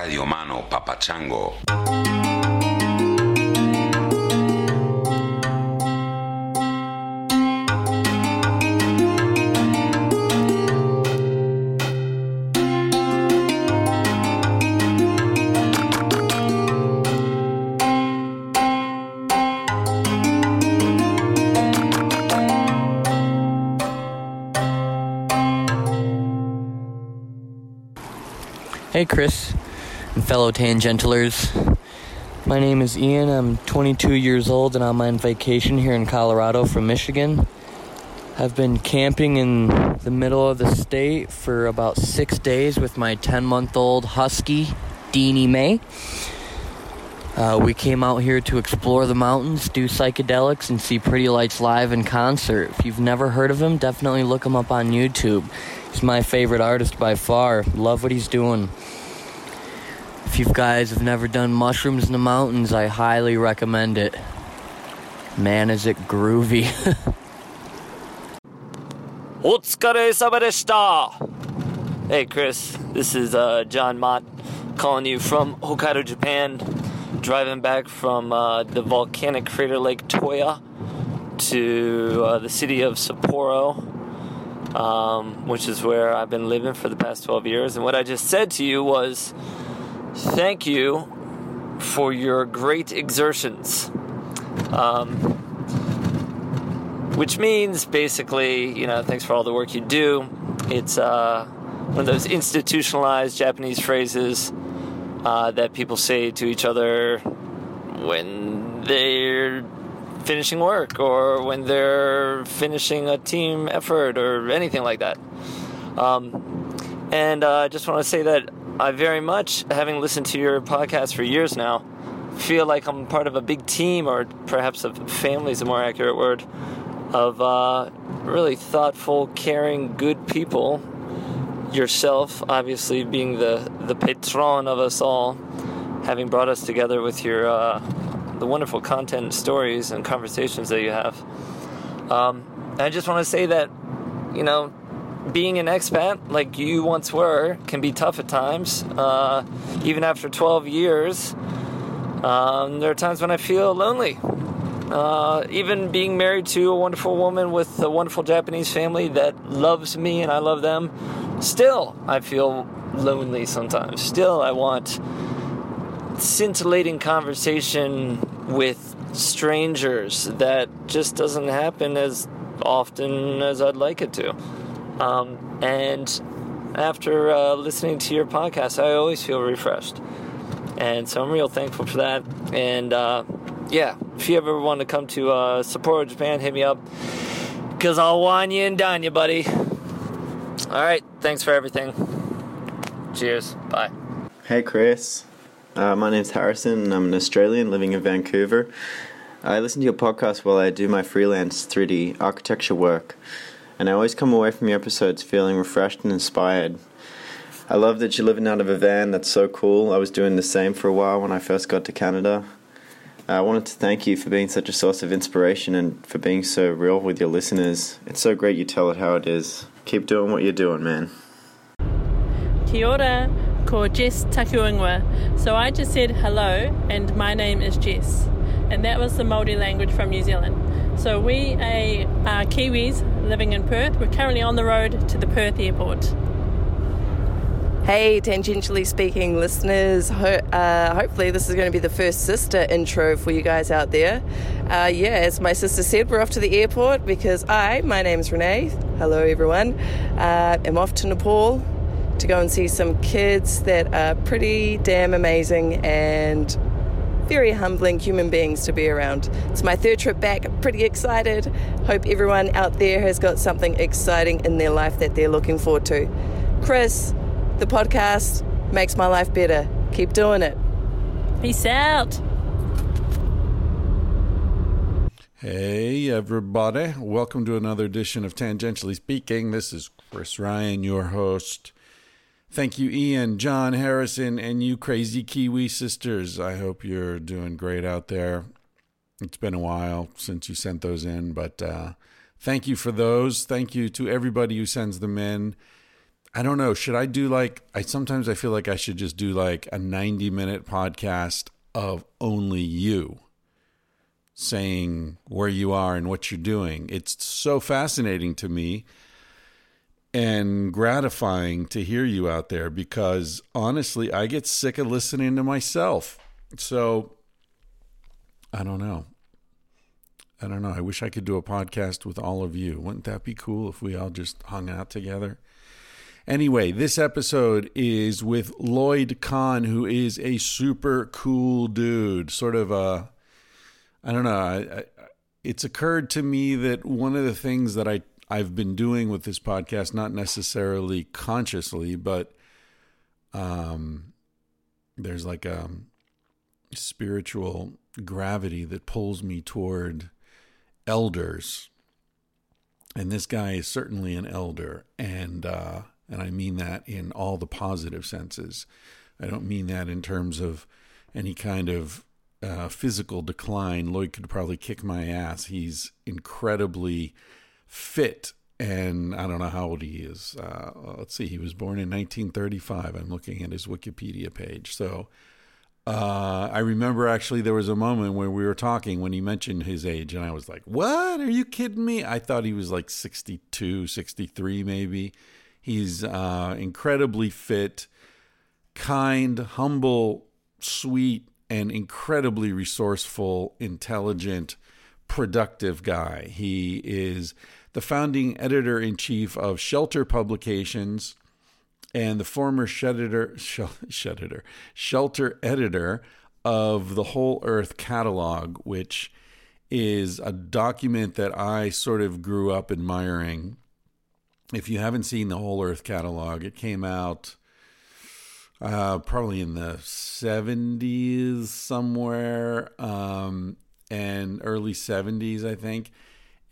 Radio Mano Papachango. Hey, Chris fellow Tangentlers. My name is Ian. I'm 22 years old and I'm on vacation here in Colorado from Michigan. I've been camping in the middle of the state for about six days with my 10 month old husky, Deanie May. Uh, we came out here to explore the mountains, do psychedelics, and see Pretty Lights live in concert. If you've never heard of him, definitely look him up on YouTube. He's my favorite artist by far. Love what he's doing. If you guys have never done mushrooms in the mountains, I highly recommend it. Man, is it groovy. お疲れ様でした! Hey Chris, this is uh, John Mott calling you from Hokkaido, Japan. Driving back from uh, the volcanic crater Lake Toya to uh, the city of Sapporo, um, which is where I've been living for the past 12 years. And what I just said to you was thank you for your great exertions. Um, which means basically, you know, thanks for all the work you do. It's uh, one of those institutionalized Japanese phrases uh, that people say to each other when they're finishing work or when they're finishing a team effort or anything like that. Um, and uh, I just want to say that I very much, having listened to your podcast for years now, feel like I'm part of a big team, or perhaps a family is a more accurate word, of uh, really thoughtful, caring, good people. Yourself, obviously, being the, the patron of us all, having brought us together with your uh, the wonderful content, stories, and conversations that you have. Um, I just want to say that, you know, being an expat like you once were can be tough at times. Uh, even after 12 years, um, there are times when I feel lonely. Uh, even being married to a wonderful woman with a wonderful Japanese family that loves me and I love them, still I feel lonely sometimes. Still, I want scintillating conversation with strangers that just doesn't happen as often as I'd like it to. Um, and after uh, listening to your podcast, I always feel refreshed. And so I'm real thankful for that. And uh, yeah, if you ever want to come to uh, Sapporo, Japan, hit me up. Because I'll wine you and dine you, buddy. All right, thanks for everything. Cheers. Bye. Hey, Chris. Uh, my name's Harrison, and I'm an Australian living in Vancouver. I listen to your podcast while I do my freelance 3D architecture work, and I always come away from your episodes feeling refreshed and inspired. I love that you're living out of a van, that's so cool. I was doing the same for a while when I first got to Canada. Uh, I wanted to thank you for being such a source of inspiration and for being so real with your listeners. It's so great you tell it how it is. Keep doing what you're doing, man. Kia ora, ko Jess tōku ingoa. So I just said hello, and my name is Jess. And that was the Māori language from New Zealand. So we are Kiwis living in Perth. We're currently on the road to the Perth airport. Hey, tangentially speaking listeners, ho- uh, hopefully this is going to be the first sister intro for you guys out there. Uh, yeah, as my sister said, we're off to the airport because I, my name's Renee, hello everyone, uh, am off to Nepal to go and see some kids that are pretty damn amazing and very humbling human beings to be around. It's my third trip back. I'm pretty excited. Hope everyone out there has got something exciting in their life that they're looking forward to. Chris, the podcast makes my life better. Keep doing it. Peace out. Hey, everybody. Welcome to another edition of Tangentially Speaking. This is Chris Ryan, your host. Thank you, Ian, John Harrison, and you crazy Kiwi sisters. I hope you're doing great out there. It's been a while since you sent those in, but uh, thank you for those. Thank you to everybody who sends them in. I don't know. Should I do like I sometimes I feel like I should just do like a 90 minute podcast of only you saying where you are and what you're doing. It's so fascinating to me and gratifying to hear you out there because honestly, I get sick of listening to myself. So I don't know. I don't know. I wish I could do a podcast with all of you. Wouldn't that be cool if we all just hung out together? Anyway, this episode is with Lloyd Kahn, who is a super cool dude. Sort of a, I don't know. I, I, it's occurred to me that one of the things that I I've been doing with this podcast, not necessarily consciously, but um, there's like a spiritual gravity that pulls me toward elders. And this guy is certainly an elder, and uh, and I mean that in all the positive senses. I don't mean that in terms of any kind of uh, physical decline. Lloyd could probably kick my ass. He's incredibly fit, and I don't know how old he is. Uh, let's see, he was born in 1935. I'm looking at his Wikipedia page. So uh, I remember actually there was a moment when we were talking when he mentioned his age, and I was like, What? Are you kidding me? I thought he was like 62, 63, maybe. He's uh, incredibly fit, kind, humble, sweet, and incredibly resourceful, intelligent, productive guy. He is the founding editor in chief of Shelter Publications and the former shedder, shedder, shelter editor of the Whole Earth Catalog, which is a document that I sort of grew up admiring. If you haven't seen the Whole Earth Catalog, it came out uh, probably in the 70s somewhere um, and early 70s, I think.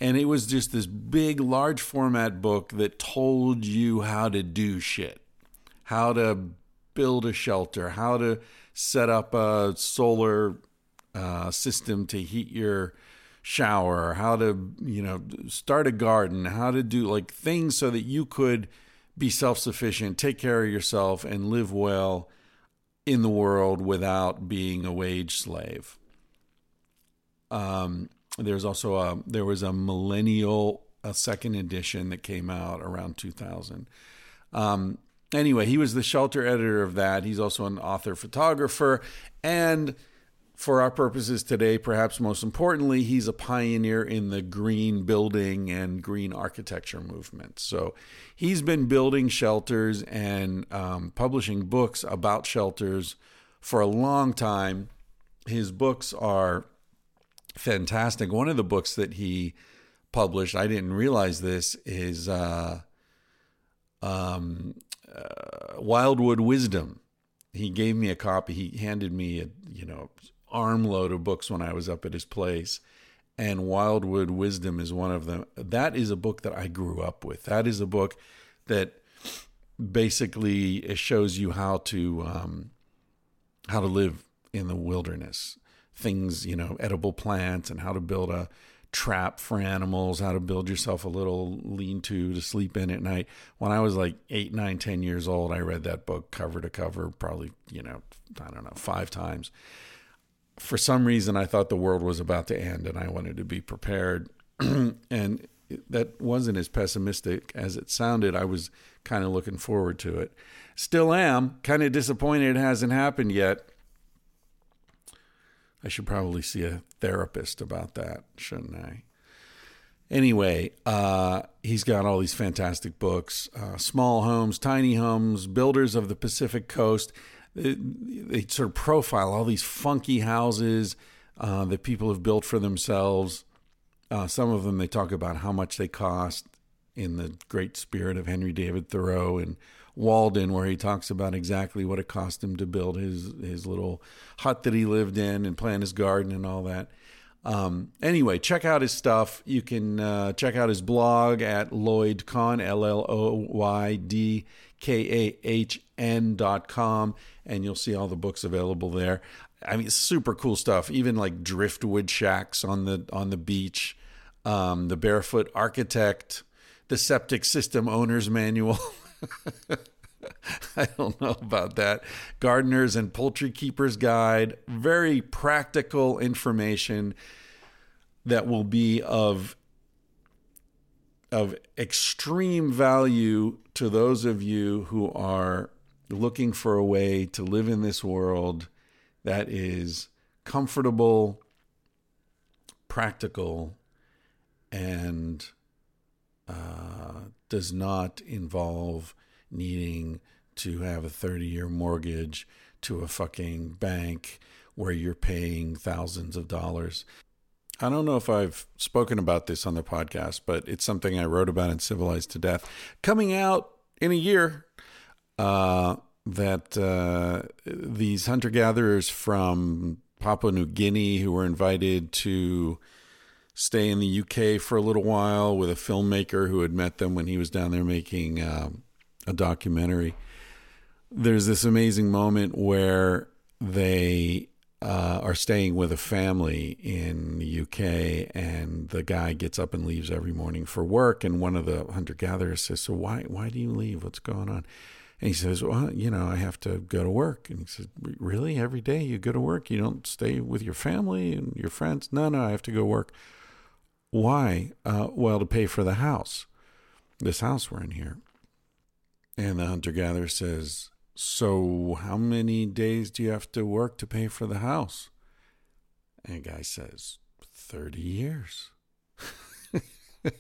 And it was just this big, large format book that told you how to do shit how to build a shelter, how to set up a solar uh, system to heat your shower, how to, you know, start a garden, how to do like things so that you could be self sufficient, take care of yourself, and live well in the world without being a wage slave. Um, there's also a there was a millennial a second edition that came out around 2000. Um, anyway, he was the shelter editor of that. He's also an author, photographer, and for our purposes today, perhaps most importantly, he's a pioneer in the green building and green architecture movement. So he's been building shelters and um, publishing books about shelters for a long time. His books are fantastic. One of the books that he published, I didn't realize this, is uh, um, uh, Wildwood Wisdom. He gave me a copy. He handed me a you know armload of books when I was up at his place, and Wildwood Wisdom is one of them. That is a book that I grew up with. That is a book that basically it shows you how to um, how to live in the wilderness. Things you know, edible plants, and how to build a trap for animals, how to build yourself a little lean to to sleep in at night. When I was like eight, nine, ten years old, I read that book cover to cover, probably, you know, I don't know, five times. For some reason, I thought the world was about to end and I wanted to be prepared. and that wasn't as pessimistic as it sounded. I was kind of looking forward to it. Still am, kind of disappointed it hasn't happened yet I should probably see a therapist about that, shouldn't I? Anyway, uh, he's got all these fantastic books uh, Small Homes, Tiny Homes, Builders of the Pacific Coast. They, they sort of profile all these funky houses uh, that people have built for themselves. Uh, some of them they talk about how much they cost in the great spirit of Henry David Thoreau and Walden, where he talks about exactly what it cost him to build his his little hut that he lived in and plant his garden and all that. Um, anyway, check out his stuff. You can uh, check out his blog at Lloyd Kahn, L L O Y D K A H N dot com, and you'll see all the books available there. I mean, super cool stuff. Even like driftwood shacks on the on the beach, um, the Barefoot Architect, the Septic System Owner's Manual. I don't know about that. Gardeners and Poultry Keepers Guide. Very practical information that will be of of extreme value to those of you who are looking for a way to live in this world that is comfortable, practical, and uh, does not involve needing to have a 30 year mortgage to a fucking bank where you're paying thousands of dollars. I don't know if I've spoken about this on the podcast, but it's something I wrote about in Civilized to Death. Coming out in a year, uh, that uh, these hunter gatherers from Papua New Guinea who were invited to stay in the UK for a little while with a filmmaker who had met them when he was down there making um, a documentary. There's this amazing moment where they uh, are staying with a family in the UK, and the guy gets up and leaves every morning for work. And one of the hunter gatherers says, "So why why do you leave? What's going on?" And he says, Well, you know, I have to go to work. And he says, Really? Every day you go to work? You don't stay with your family and your friends? No, no, I have to go work. Why? Uh, well, to pay for the house, this house we're in here. And the hunter gatherer says, So how many days do you have to work to pay for the house? And the guy says, 30 years.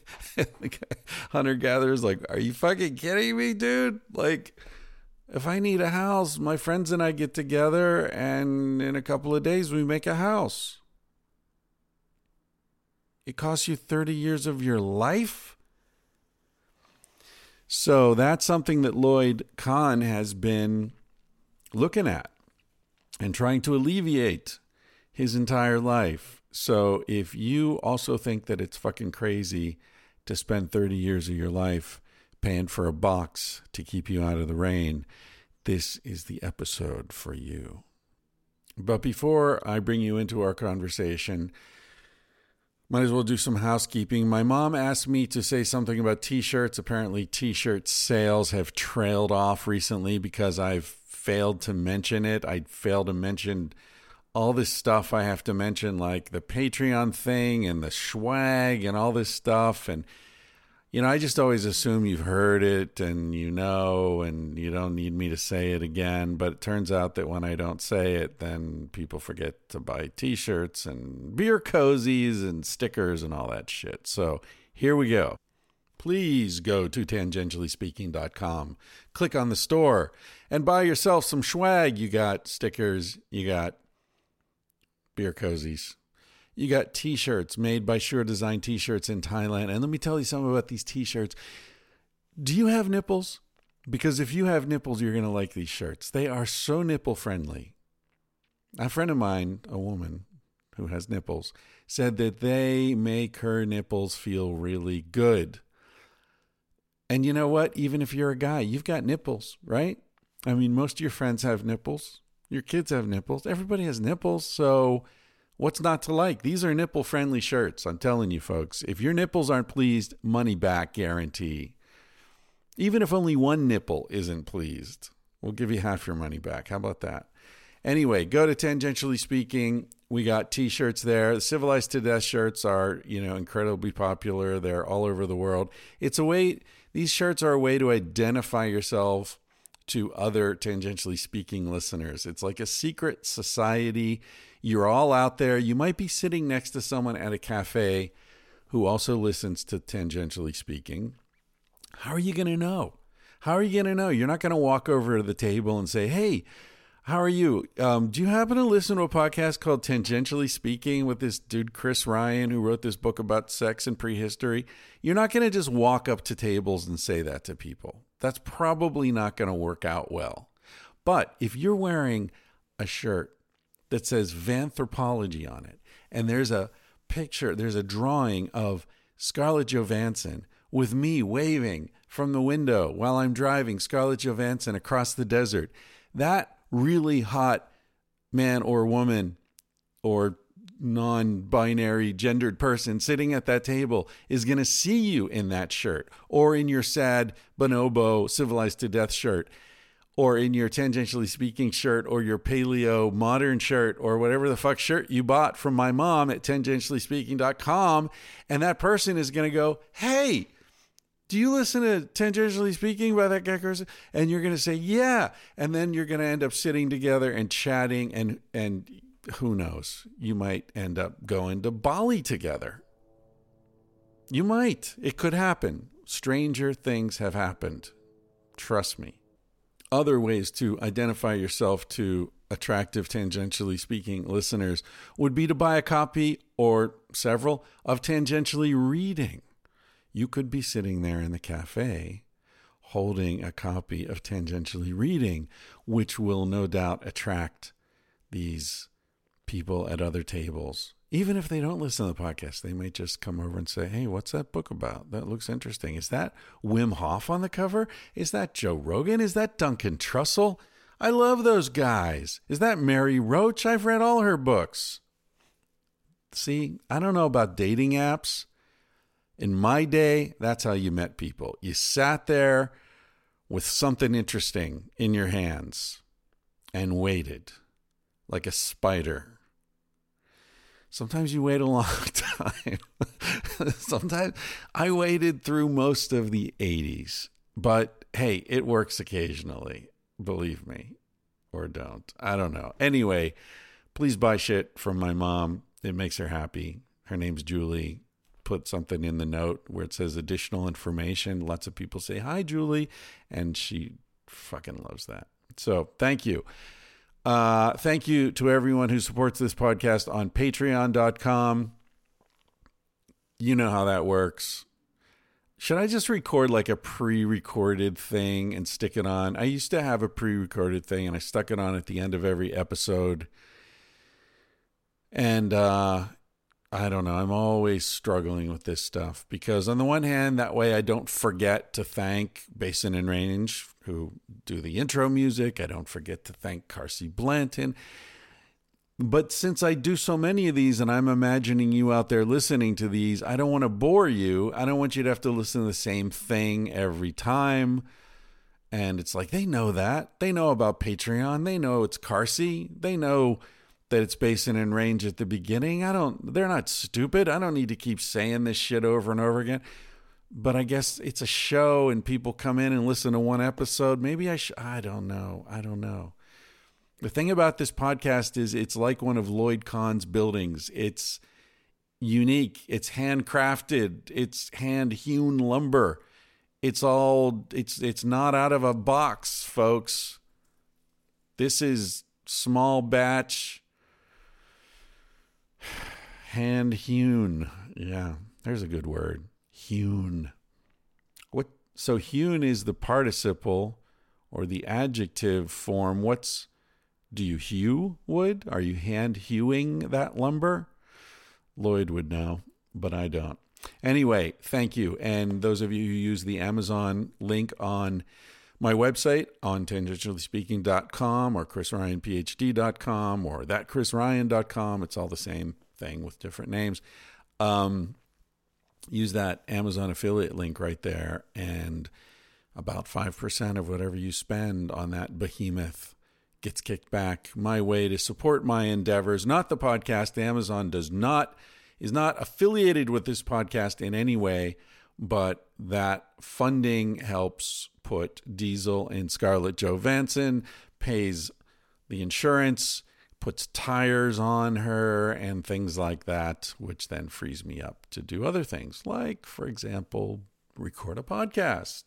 hunter gatherer's like, Are you fucking kidding me, dude? Like, if I need a house, my friends and I get together, and in a couple of days, we make a house. It costs you 30 years of your life? So that's something that Lloyd Kahn has been looking at and trying to alleviate his entire life. So if you also think that it's fucking crazy to spend 30 years of your life paying for a box to keep you out of the rain, this is the episode for you. But before I bring you into our conversation, might as well do some housekeeping. My mom asked me to say something about t shirts. Apparently, t shirt sales have trailed off recently because I've failed to mention it. I failed to mention all this stuff I have to mention, like the Patreon thing and the swag and all this stuff. And, you know, I just always assume you've heard it and you know, and you don't need me to say it again. But it turns out that when I don't say it, then people forget to buy t shirts and beer cozies and stickers and all that shit. So here we go. Please go to tangentiallyspeaking.com, click on the store, and buy yourself some swag. You got stickers, you got beer cozies. You got t shirts made by Sure Design T shirts in Thailand. And let me tell you something about these t shirts. Do you have nipples? Because if you have nipples, you're going to like these shirts. They are so nipple friendly. A friend of mine, a woman who has nipples, said that they make her nipples feel really good. And you know what? Even if you're a guy, you've got nipples, right? I mean, most of your friends have nipples. Your kids have nipples. Everybody has nipples. So, what's not to like? These are nipple friendly shirts. I'm telling you, folks. If your nipples aren't pleased, money back guarantee. Even if only one nipple isn't pleased, we'll give you half your money back. How about that? Anyway, go to Tangentially Speaking. We got t-shirts there. The Civilized to Death shirts are, you know, incredibly popular. They're all over the world. It's a way these shirts are a way to identify yourself to other tangentially speaking listeners. It's like a secret society. You're all out there. You might be sitting next to someone at a cafe who also listens to tangentially speaking. How are you going to know? How are you going to know? You're not going to walk over to the table and say, "Hey, how are you? Um, do you happen to listen to a podcast called Tangentially Speaking with this dude, Chris Ryan, who wrote this book about sex and prehistory? You're not going to just walk up to tables and say that to people. That's probably not going to work out well. But if you're wearing a shirt that says Vanthropology on it, and there's a picture, there's a drawing of Scarlett Johansson with me waving from the window while I'm driving Scarlett Johansson across the desert, that really hot man or woman or non binary gendered person sitting at that table is going to see you in that shirt or in your sad bonobo civilized to death shirt or in your tangentially speaking shirt or your paleo modern shirt or whatever the fuck shirt you bought from my mom at tangentiallyspeaking.com and that person is going to go hey do you listen to tangentially speaking by that guy Carson? And you're going to say, yeah. And then you're going to end up sitting together and chatting and, and who knows, you might end up going to Bali together. You might. It could happen. Stranger things have happened. Trust me. Other ways to identify yourself to attractive, tangentially speaking listeners would be to buy a copy or several of Tangentially Reading you could be sitting there in the cafe holding a copy of Tangentially Reading, which will no doubt attract these people at other tables. Even if they don't listen to the podcast, they might just come over and say, Hey, what's that book about? That looks interesting. Is that Wim Hof on the cover? Is that Joe Rogan? Is that Duncan Trussell? I love those guys. Is that Mary Roach? I've read all her books. See, I don't know about dating apps, in my day, that's how you met people. You sat there with something interesting in your hands and waited like a spider. Sometimes you wait a long time. Sometimes I waited through most of the 80s, but hey, it works occasionally, believe me, or don't. I don't know. Anyway, please buy shit from my mom. It makes her happy. Her name's Julie put something in the note where it says additional information. Lots of people say, Hi, Julie. And she fucking loves that. So thank you. Uh, thank you to everyone who supports this podcast on patreon.com. You know how that works. Should I just record like a pre recorded thing and stick it on? I used to have a pre recorded thing and I stuck it on at the end of every episode. And uh, I don't know. I'm always struggling with this stuff because, on the one hand, that way I don't forget to thank Basin and Range, who do the intro music. I don't forget to thank Carsey Blanton. But since I do so many of these and I'm imagining you out there listening to these, I don't want to bore you. I don't want you to have to listen to the same thing every time. And it's like, they know that. They know about Patreon. They know it's Carsey. They know that it's Basin and Range at the beginning. I don't, they're not stupid. I don't need to keep saying this shit over and over again. But I guess it's a show and people come in and listen to one episode. Maybe I should, I don't know. I don't know. The thing about this podcast is it's like one of Lloyd Kahn's buildings. It's unique, it's handcrafted, it's hand hewn lumber. It's all it's it's not out of a box, folks. This is small batch Hand hewn. Yeah, there's a good word. Hewn. What so hewn is the participle or the adjective form. What's do you hew wood? Are you hand hewing that lumber? Lloyd would know, but I don't. Anyway, thank you. And those of you who use the Amazon link on my website on tangentiallyspeaking.com or chrisryanphd.com or thatchrisryan.com. It's all the same thing with different names. Um, use that Amazon affiliate link right there, and about 5% of whatever you spend on that behemoth gets kicked back my way to support my endeavors. Not the podcast. Amazon does not is not affiliated with this podcast in any way, but that funding helps put Diesel in Scarlett Johansson, pays the insurance, puts tires on her, and things like that, which then frees me up to do other things, like, for example, record a podcast,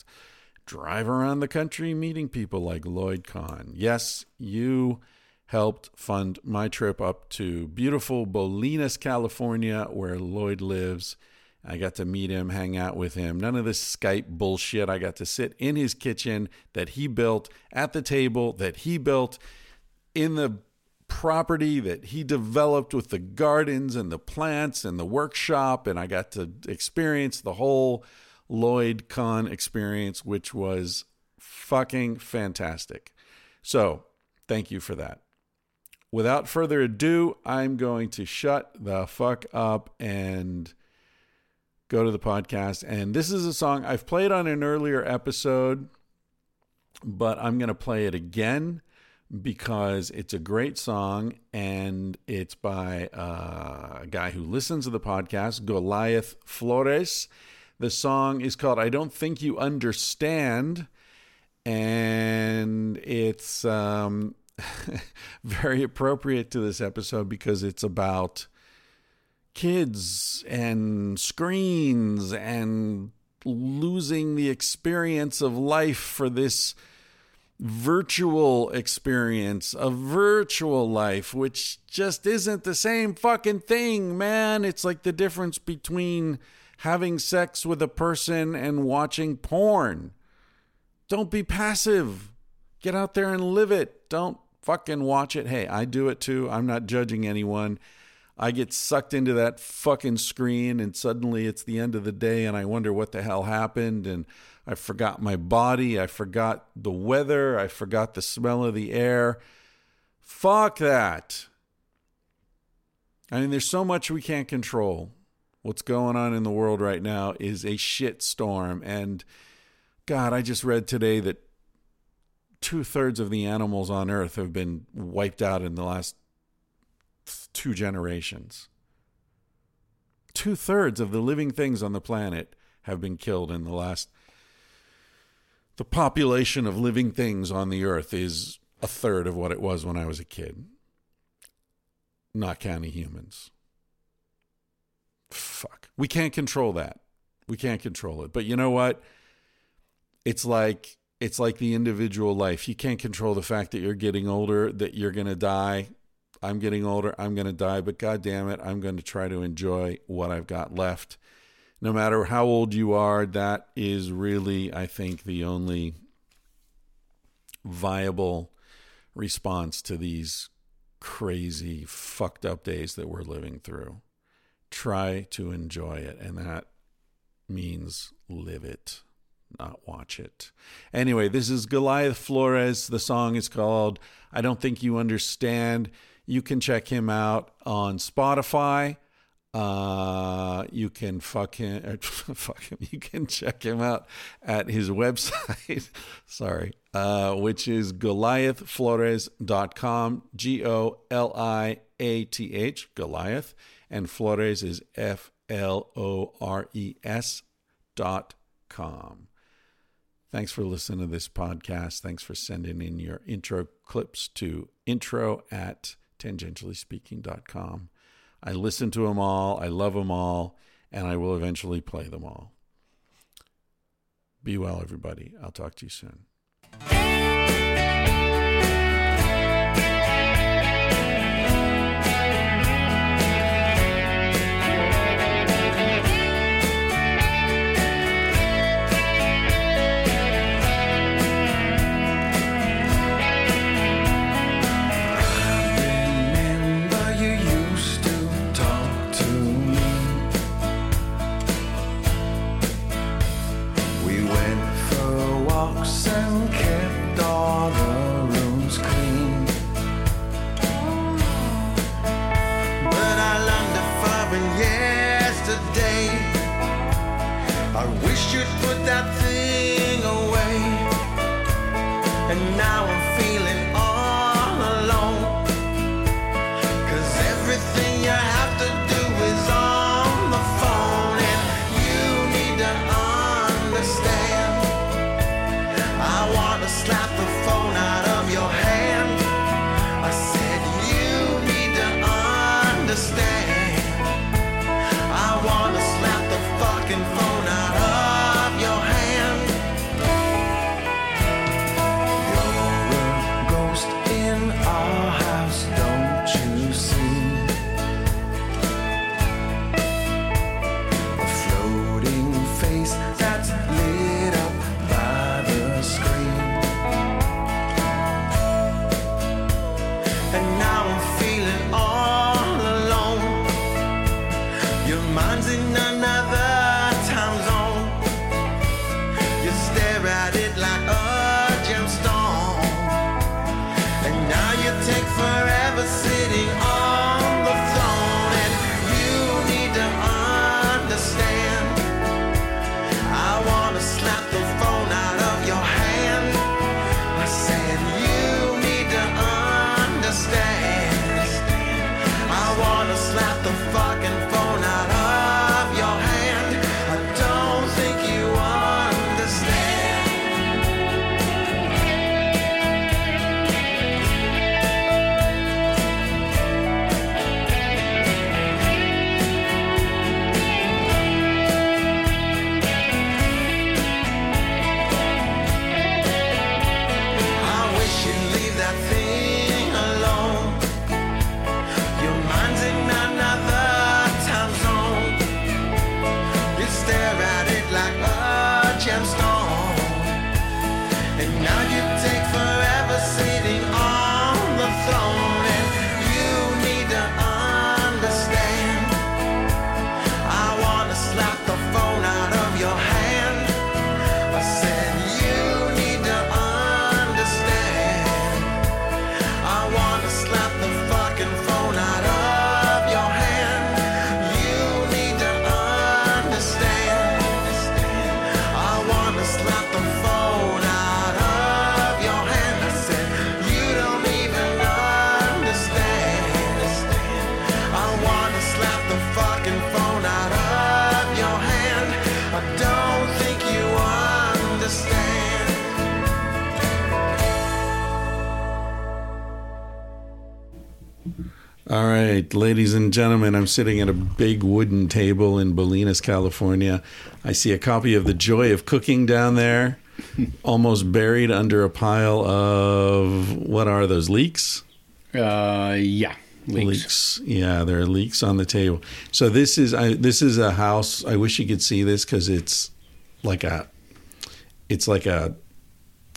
drive around the country meeting people like Lloyd Kahn. Yes, you helped fund my trip up to beautiful Bolinas, California, where Lloyd lives. I got to meet him, hang out with him. None of this Skype bullshit. I got to sit in his kitchen that he built, at the table that he built, in the property that he developed with the gardens and the plants and the workshop. And I got to experience the whole Lloyd Kahn experience, which was fucking fantastic. So thank you for that. without further ado, I'm going to shut the fuck up and go to the podcast. And this is a song I've played on an earlier episode, but I'm going to play it again because it's a great song and it's by uh, a guy who listens to the podcast, Goliath Flores. The song is called I Don't Think You Understand. And it's um, very appropriate to this episode because it's about kids and screens and losing the experience of life for this virtual experience, a virtual life, which just isn't the same fucking thing, man. It's like the difference between having sex with a person and watching porn. Don't be passive. Get out there and live it. Don't fucking watch it. Hey, I do it too. I'm not judging anyone. I get sucked into that fucking screen and suddenly it's the end of the day and I wonder what the hell happened and I forgot my body, I forgot the weather, I forgot the smell of the air. Fuck that. I mean there's so much we can't control. What's going on in the world right now is a shit storm and God, I just read today that two thirds of the animals on Earth have been wiped out in the last two generations. Two thirds of the living things on the planet have been killed in the last. The population of living things on the earth is a third of what it was when I was a kid, not counting humans. Fuck. We can't control that. We can't control it. But you know what? It's like it's like the individual life. You can't control the fact that you're getting older, that you're going to die, I'm getting older, I'm going to die, but god damn it, I'm going to try to enjoy what I've got left. No matter how old you are, that is really, I think, the only viable response to these crazy, fucked up days that we're living through. Try to enjoy it, and that means live it, not watch it. Anyway, this is Goliath Flores. The song is called I Don't Think You Understand. You can check him out on Spotify. Uh, you can fuck him, fuck him. You can check him out at his website. sorry, uh, which is goliathflores.com. G O L I A T H, Goliath, and Flores is F L O R E S dot com. Thanks for listening to this podcast. Thanks for sending in your intro clips to intro at tangentiallyspeaking.com. I listen to them all, I love them all, and I will eventually play them all. Be well, everybody. I'll talk to you soon. And now you. Right, ladies and gentlemen, I'm sitting at a big wooden table in Bolinas, California. I see a copy of The Joy of Cooking down there, almost buried under a pile of what are those leeks? Uh, yeah, leaks. Yeah, there are leeks on the table. So this is I, this is a house. I wish you could see this because it's like a it's like a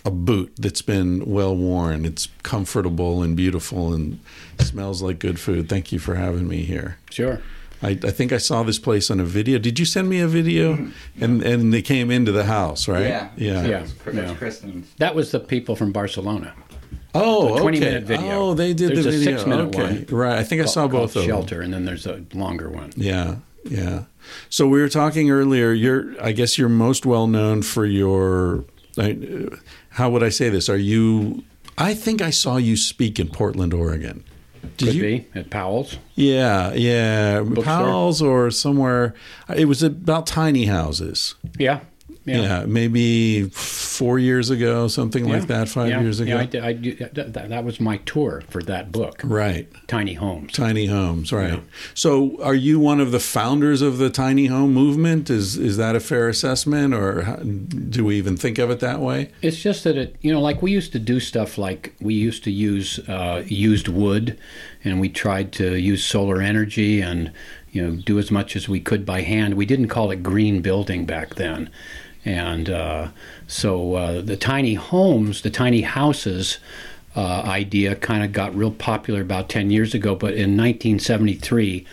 a boot that's been well worn. It's comfortable and beautiful and smells like good food. Thank you for having me here. Sure. I, I think I saw this place on a video. Did you send me a video? Mm-hmm. And and they came into the house, right? Yeah. Yeah. Yeah. That's Kristen's. That was the people from Barcelona. Oh, A 20 okay. minute video. Oh, they did There's the a video. six-minute okay. one Right. I think I saw both called of them. Shelter, and then there's a longer one. Yeah, yeah. So we were talking earlier. You're, I guess, you're most well known for your. I, how would I say this? Are you? I think I saw you speak in Portland, Oregon. Did Could you? be at Powell's. Yeah, yeah. Bookstore? Powell's or somewhere. It was about tiny houses. Yeah. Yeah, Yeah. maybe four years ago, something like that. Five Yeah. years ago. Yeah, I I that, that- was my tour for that book, right. Tiny Homes. Tiny homes, right? Yeah. So, are you one of the founders of the tiny home movement? Is is that a fair assessment, or how, do we even think of it that way? It's just that it, you know, like we used to do stuff like we used to use uh, used wood, and we tried to use solar energy and you know do as much as we could by hand. We didn't call it green building back then, and uh, so uh, the tiny homes, the tiny houses. Uh, idea kind of got real popular about 10 years ago, but in 1973,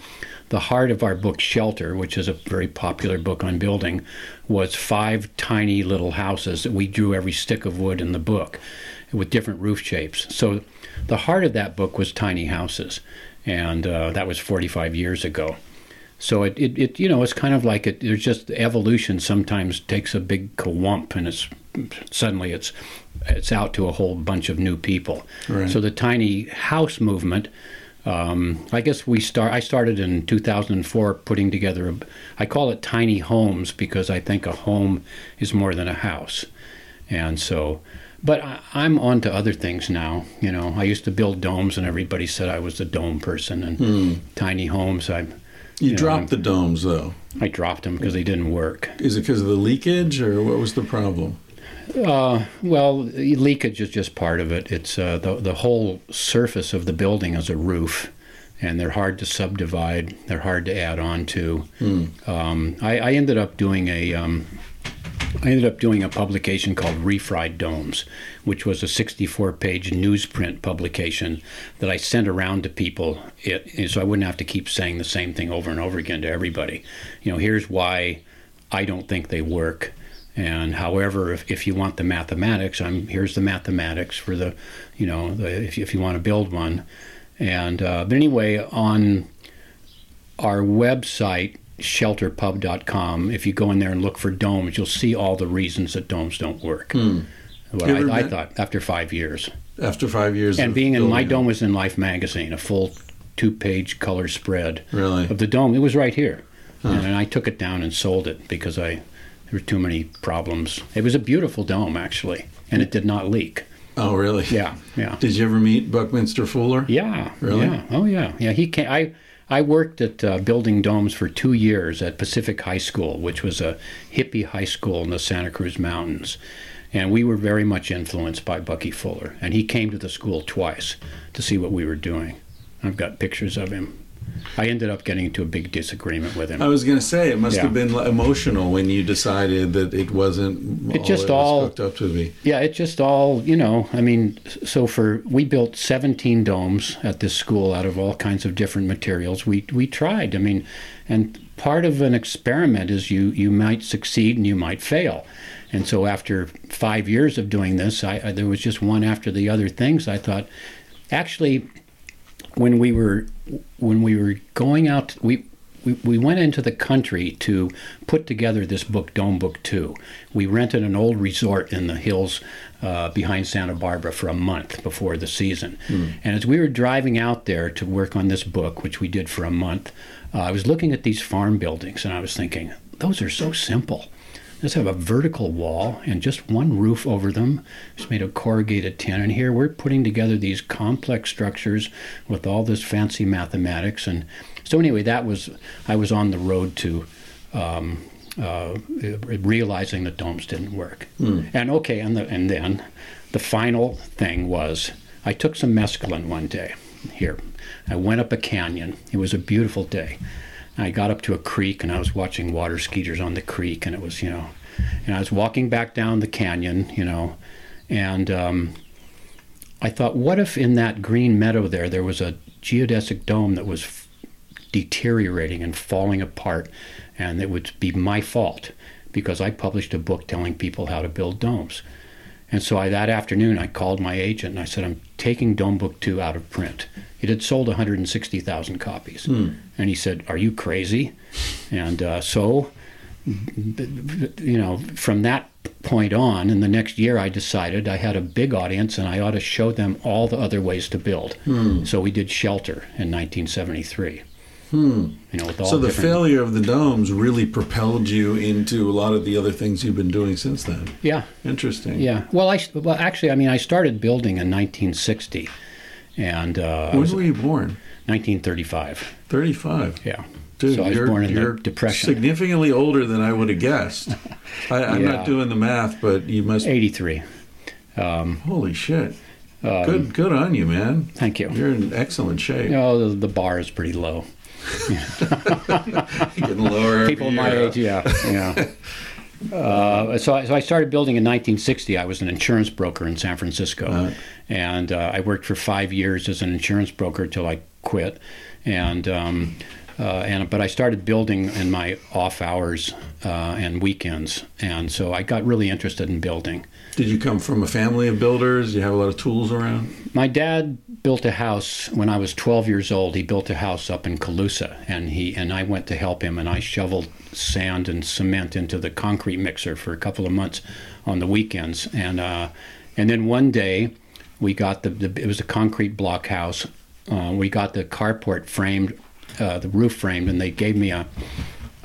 the heart of our book, Shelter, which is a very popular book on building, was five tiny little houses that we drew every stick of wood in the book with different roof shapes. So the heart of that book was tiny houses, and uh, that was 45 years ago. So it, it, it, you know, it's kind of like it. There's just evolution. Sometimes takes a big kawump, and it's suddenly it's it's out to a whole bunch of new people. Right. So the tiny house movement. Um, I guess we start. I started in 2004 putting together. A, I call it tiny homes because I think a home is more than a house, and so. But I, I'm on to other things now. You know, I used to build domes, and everybody said I was the dome person. And tiny homes, I You, dropped the domes, though. I dropped them because they didn't work. Is it because of the leakage, or what was the problem? Uh, well, leakage is just part of it. It's uh, the the whole surface of the building is a roof, and they're hard to subdivide. They're hard to add on to. Um, I, I ended up doing a. Um, I ended up doing a publication called Refried Domes, which was a 64 page newsprint publication that I sent around to people it, so I wouldn't have to keep saying the same thing over and over again to everybody. You know, here's why I don't think they work. And however, if, if you want the mathematics, I'm here's the mathematics for the, you know, the, if, you- if you want to build one. And uh, but anyway, on our website shelterpub.com, if you go in there and look for domes, you'll see all the reasons that domes don't work. Hmm. Well, You ever I, I thought after five years, After five years, and being in my dome was in Life magazine, a full two-page color spread Really? of the dome. It was right here, and I took it down and sold it because I there were too many problems. It was a beautiful dome actually, and it did not leak. Oh, really? Yeah, yeah. Did you ever meet Buckminster Fuller? Yeah. Really? Yeah. Oh, yeah. Yeah. He came. I I worked at uh, building domes for two years at Pacific High School, which was a hippie high school in the Santa Cruz Mountains, and we were very much influenced by Bucky Fuller. And he came to the school twice to see what we were doing. I've got pictures of him. I ended up getting into a big disagreement with him. I was going to say it must Yeah. have been emotional when you decided that it wasn't. It just it all- hooked up to be. Yeah, it just all, you know, I mean, so for we built 17 domes at this school out of all kinds of different materials. We we tried. I mean, and part of an experiment is you you might succeed and you might fail. And so after 5 years of doing this, I, I there was just one after the other things I thought actually when we were when we were going out we we, we went into the country to put together this book, Dome Book 2. We rented an old resort in the hills uh, behind Santa Barbara for a month before the season. And as we were driving out there to work on this book, which we did for a month, uh, I was looking at these farm buildings and I was thinking, those are so simple. Let's have a vertical wall and just one roof over them. It's made of corrugated tin. And here we're putting together these complex structures with all this fancy mathematics. And so anyway, that was I was on the road to. Um, uh, realizing that domes didn't work, and okay, and the, and then the final thing was I took some mescaline one day here. I went up a canyon. It was a beautiful day. I got up to a creek and I was watching water skeeters on the creek, and it was, you know, and I was walking back down the canyon, you know, and um, I thought, what if in that green meadow there, there was a geodesic dome that was f- deteriorating and falling apart, and it would be my fault because I published a book telling people how to build domes. And so I, that afternoon, I called my agent and I said, I'm taking Dome Book 2 out of print. It had sold 160,000 copies. And he said, Are you crazy? And uh, so, you know, from that point on, in the next year, I decided I had a big audience and I ought to show them all the other ways to build. So we did Shelter in 1973. You know, So the different- failure of the domes really propelled you into a lot of the other things you've been doing since then. Yeah, Interesting. yeah. Well, I well actually, I mean, I started building in 1960, and uh, I was When were you born? 1935. 35. Yeah. Dude, so I was you're, born in the Depression. significantly older than I would have guessed. I, I'm Yeah. not doing the math, but you must. 83. Holy shit! Um, good, good on you, man. Thank you. You're in excellent shape. You know, the, the bar is pretty low. Getting lower. People my age, yeah, yeah. Uh, so, I, so I started building in 1960. I was an insurance broker in San Francisco, and uh, I worked for five years as an insurance broker till I quit. And um, uh, and but I started building in my off hours uh, and weekends, and so I got really interested in building. Did you come from a family of builders? You have a lot of tools around. My dad built a house when I was 12 years old. He built a house up in Colusa, and he and I went to help him, and I shoveled sand and cement into the concrete mixer for a couple of months on the weekends, and uh, and then one day we got the, the it was a concrete block house. Uh, we got the carport framed, uh, the roof framed, and they gave me a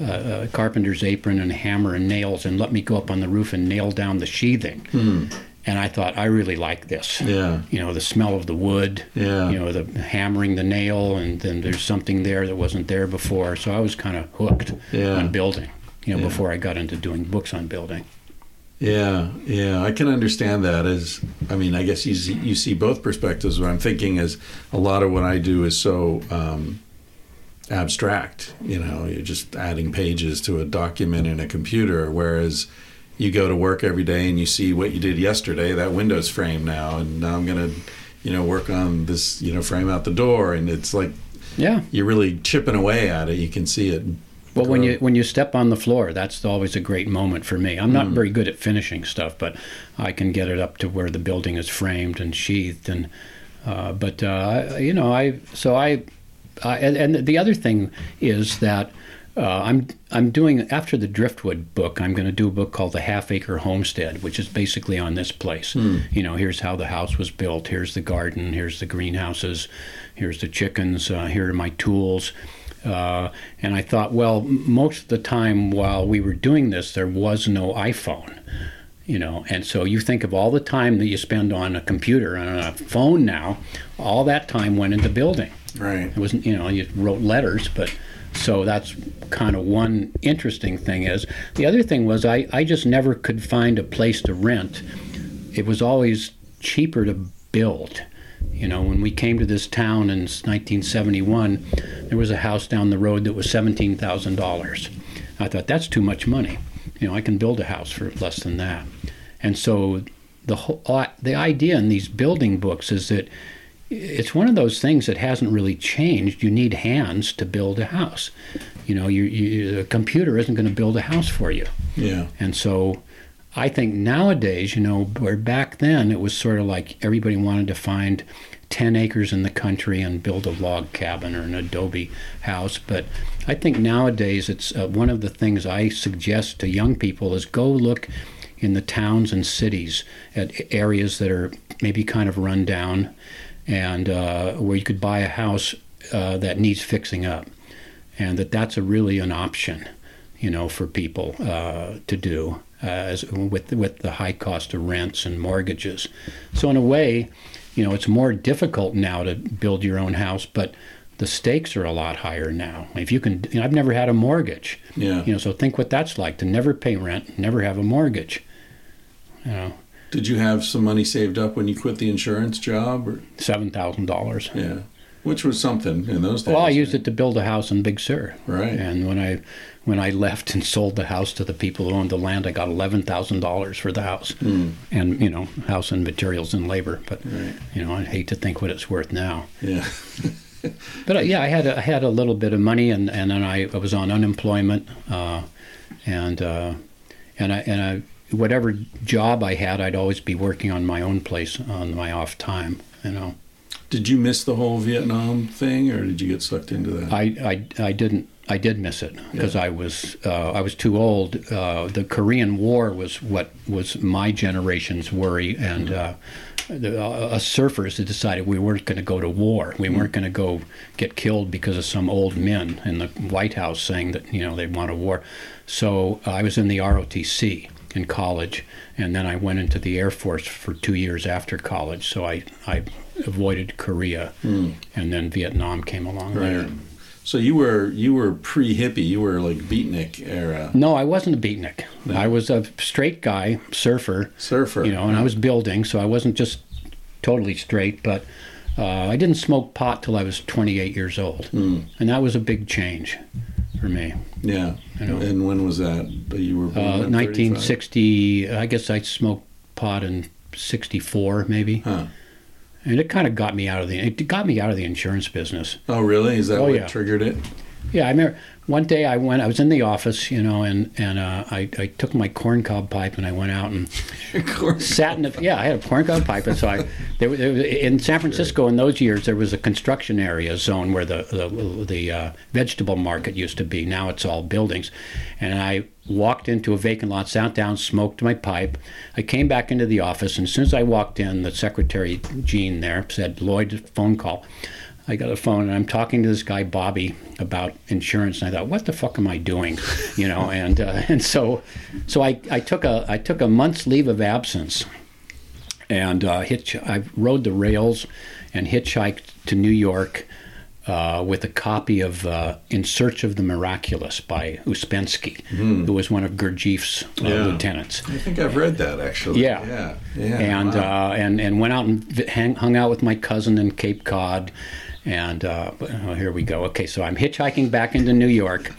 a, a carpenter's apron and hammer and nails and let me go up on the roof and nail down the sheathing. Hmm. And I thought, I really like this. Yeah. You know, the smell of the wood, Yeah. you know, the hammering the nail, and then there's something there that wasn't there before. So I was kind of hooked Yeah. on building, you know, Yeah. before I got into doing books on building. Yeah, yeah, I can understand that. As I mean, I guess you see, you see both perspectives. What I'm thinking is a lot of what I do is so um, abstract. You know, you're just adding pages to a document in a computer, whereas you go to work every day and you see what you did yesterday. That window's framed now, and now I'm gonna, you know, work on this. You know, frame out the door, and it's like Yeah. you're really chipping away at it. You can see it. Well, when you when you step on the floor, that's always a great moment for me. I'm not very good at finishing stuff, but I can get it up to where the building is framed and sheathed, and uh, but uh, you know, I so I, And, and the other thing is that. Uh, I'm I'm doing after the Driftwood book. I'm going to do a book called The Half Acre Homestead, which is basically on this place. You know, here's how the house was built. Here's the garden. Here's the greenhouses. Here's the chickens. Uh, here are my tools. Uh, and I thought, well, most of the time while we were doing this, there was no iPhone, you know. And so you think of all the time that you spend on a computer and on a phone now, all that time went into building. Right. It wasn't, you know, you wrote letters, but so that's kind of one interesting thing is. The other thing was I, I just never could find a place to rent. It was always cheaper to build. You know, when we came to this town in 1971, there was a house down the road that was $17,000. I thought that's too much money. You know, I can build a house for less than that. And so the whole uh, the idea in these building books is that it's one of those things that hasn't really changed. You need hands to build a house. You know, you, you, a computer isn't going to build a house for you. Yeah. And so I think nowadays, you know, where back then it was sort of like everybody wanted to find 10 acres in the country and build a log cabin or an adobe house. But I think nowadays it's uh, one of the things I suggest to young people is go look in the towns and cities at areas that are maybe kind of run down and uh, where you could buy a house uh, that needs fixing up. And that that's a really an option, you know, for people uh, to do. uh, as, with with the high cost of rents and mortgages. So in a way, you know, it's more difficult now to build your own house, but the stakes are a lot higher now. If you can, you know, I've never had a mortgage. Yeah. You know, so think what that's like to never pay rent, never have a mortgage. You know, Did you have some money saved up when you quit the insurance job? Or seven thousand dollars. yeah, which was something in those days. Well, I used it to build a house in Big Sur. Right. And when I when I left and sold the house to the people who owned the land, I got eleven thousand dollars for the house, and you know, house and materials and labor. But Right. you know, I hate to think what it's worth now. Yeah. But uh, yeah, I had a, I had a little bit of money, and, and then I, I was on unemployment, uh, and uh, and I and I whatever job I had, I'd always be working on my own place on my off time. You know, Did you miss the whole Vietnam thing, or did you get sucked into that? I I, I didn't. I did miss it because I was uh, I was too old. Uh, the Korean War was what was my generation's worry, and uh, the, uh, us surfers had decided we weren't going to go to war. We weren't going to go get killed because of some old men in the White House saying that you know they want a war. So uh, I was in the ROTC in college, and then I went into the Air Force for two years after college. So I I avoided Korea, and then Vietnam came along later. Right. So you were you were pre hippie. You were like beatnik era No, I wasn't a beatnik. I was a straight guy, surfer, surfer. you know, and I was building, so I wasn't just totally straight, but uh, I didn't smoke pot till I was 28 years old. And that was a big change for me. yeah. you know. And when was that? You were Uh, in 35? 1960, I guess I smoked pot in 64, maybe. Huh. And it kind of got me out of the it got me out of the insurance business. Oh, really? Is that Oh, what yeah. triggered it? Yeah, I remember one day I went. I was in the office, you know, and and uh, I I took my corncob pipe and I went out and sat in the yeah. I had a corncob pipe, and so I there, was- there was- in San Francisco in those years there was a construction area zone where the the, the uh, vegetable market used to be. Now it's all buildings, and I walked into a vacant lot, sat down, smoked my pipe. I came back into the office, and as soon as I walked in, the secretary Jean there said, "Lloyd, phone call." I got a phone and I'm talking to this guy Bobby about insurance, and I thought, what the fuck am I doing, you know? And uh, and so so I, I took a I took a month's leave of absence, and uh, hitch I rode the rails and hitchhiked to New York. Uh, with a copy of uh, "In Search of the Miraculous" by Ouspensky, who was one of Gurdjieff's uh. Yeah. lieutenants. I think I've read that actually. Yeah. Yeah. Yeah. and wow. uh, and and went out and vi- hang, hung out with my cousin in Cape Cod, and uh, oh, here we go. Okay, so I'm hitchhiking back into New York,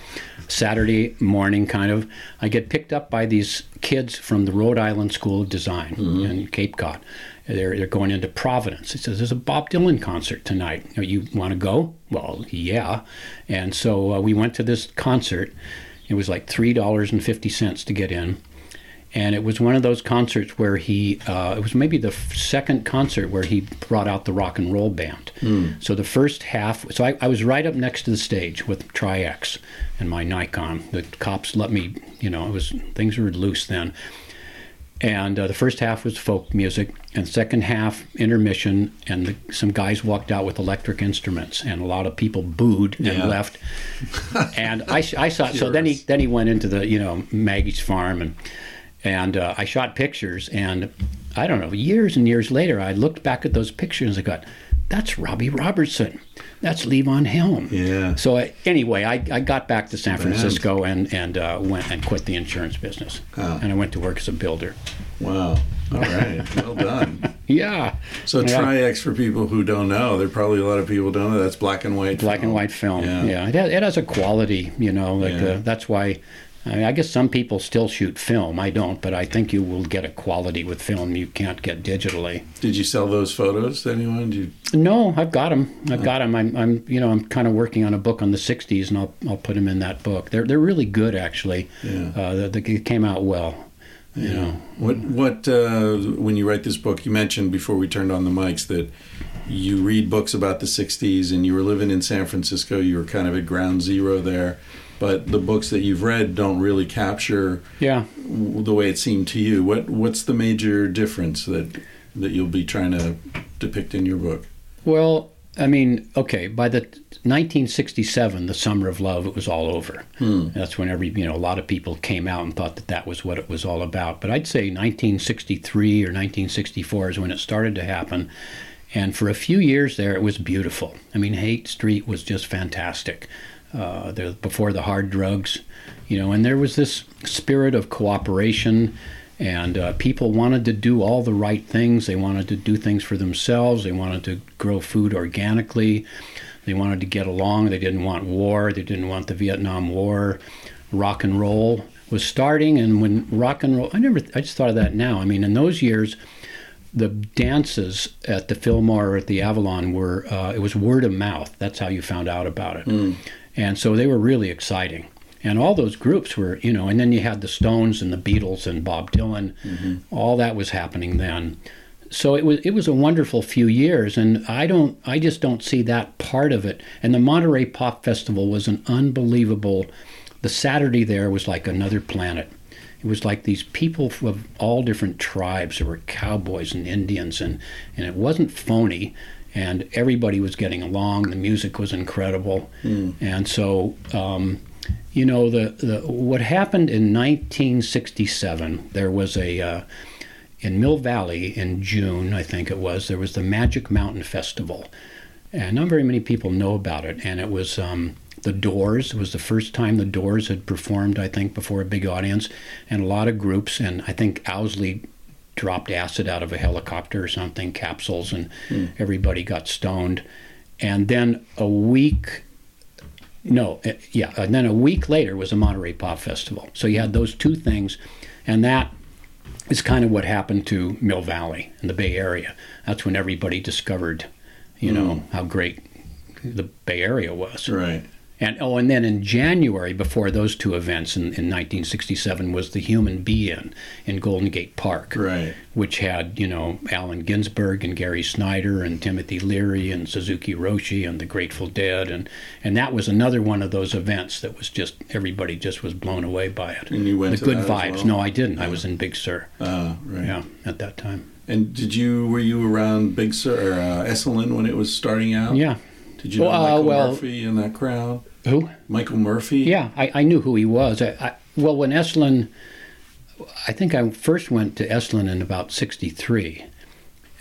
Saturday morning, kind of. I get picked up by these kids from the Rhode Island School of Design in Cape Cod. They're, they're going into Providence. It says there's a Bob Dylan concert tonight. You, know, you want to go? Well, yeah. And so uh, we went to this concert. It was like three dollars and fifty cents to get in and it was one of those concerts where he uh, it was maybe the f- second concert where he brought out the rock and roll band. So the first half so I, I was right up next to the stage with tri-x and my nikon. The cops let me you know it was things were loose then. And uh, the first half was folk music and second half intermission and the, some guys walked out with electric instruments and a lot of people booed and Yeah. left. And I, I saw so then he then he went into the you know Maggie's farm and and uh, I shot pictures and I don't know years and years later I looked back at those pictures and I got that's Robbie Robertson that's Levon Helm Yeah. so I, anyway I, I got back to San Francisco and and uh, went and quit the insurance business Oh. and I went to work as a builder Wow. All right. well done. yeah So Yeah. Tri-X for people who don't know, there probably a lot of people don't know that's black and white. black and white film. Yeah. Yeah, It, has, it has a quality, you know. Like Yeah. uh, that's why. I, mean, I guess some people still shoot film. I don't, but I think you will get a quality with film you can't get digitally. Did you sell those photos to anyone? Did you, No, I've got them. I've got them. I'm, I'm, you know, I'm kind of working on a book on the '60s, and I'll, I'll put them in that book. They're, they're really good, actually. Yeah. Uh, they, they came out well. You know. what what uh, when you write this book? You mentioned before we turned on the mics that you read books about the '60s, and you were living in San Francisco. You were kind of at ground zero there. But the books that you've read don't really capture Yeah. w- the way it seemed to you. What what's the major difference that that you'll be trying to depict in your book? Well, I mean, okay, by the 1967, the Summer of Love, it was all over. Hmm. That's when every, you know, a lot of people came out and thought that that was what it was all about. But I'd say 1963 or 1964 is when it started to happen. And for a few years there, it was beautiful. I mean, Haight Street was just fantastic. Uh, there, before the hard drugs, you know, and there was this spirit of cooperation and uh, people wanted to do all the right things. They wanted to do things for themselves. They wanted to grow food organically. They wanted to get along. They didn't want war. They didn't want the Vietnam War. Rock and roll was starting, and when rock and roll, I never, I just thought of that now. I mean, in those years, the dances at the Fillmore or at the Avalon were, uh, it was word of mouth. That's how you found out about it. And so they were really exciting. And all those groups were you know and then you had the stones and the beatles and bob dylan. Mm-hmm. All that was happening then. So it was it was a wonderful few years and i don't i just don't see that part of it. And the monterey pop festival was an unbelievable the saturday there was like another planet. It was like these people of all different tribes there were cowboys and indians and and it wasn't phony and everybody was getting along. The music was incredible. And so um, you know the, the what happened in 1967 there was a uh, in mill valley in june i think it was there was the magic mountain festival. And not very many people know about it. And it was um, the doors it was the first time the doors had performed i think before a big audience. And a lot of groups and i think owsley dropped acid out of a helicopter or something capsules and everybody got stoned and then a week no, uh, yeah, and then a week later was the Monterey Pop Festival. So you had those two things, and that is kind of what happened to Mill Valley in the Bay Area. That's when everybody discovered, you know, how great the Bay Area was. Right. And oh, and then in January, before those two events in, in 1967, was the Human Be-In in Golden Gate Park, Right. which had you know Allen Ginsberg and Gary Snyder and Timothy Leary and Suzuki Roshi and the Grateful Dead, and and that was another one of those events that was just everybody just was blown away by it. And you went the good vibes. well? No, I didn't. I was in Big Sur. Uh, right. Yeah, at that time. And did you were you around Big Sur or uh, Esalen when it was starting out? Yeah. Did you know uh, Michael well- Murphy in that crowd? Who? Michael Murphy. Yeah, I, I knew who he was. I, I, well, when Esalen, I think I first went to Esalen in about '63,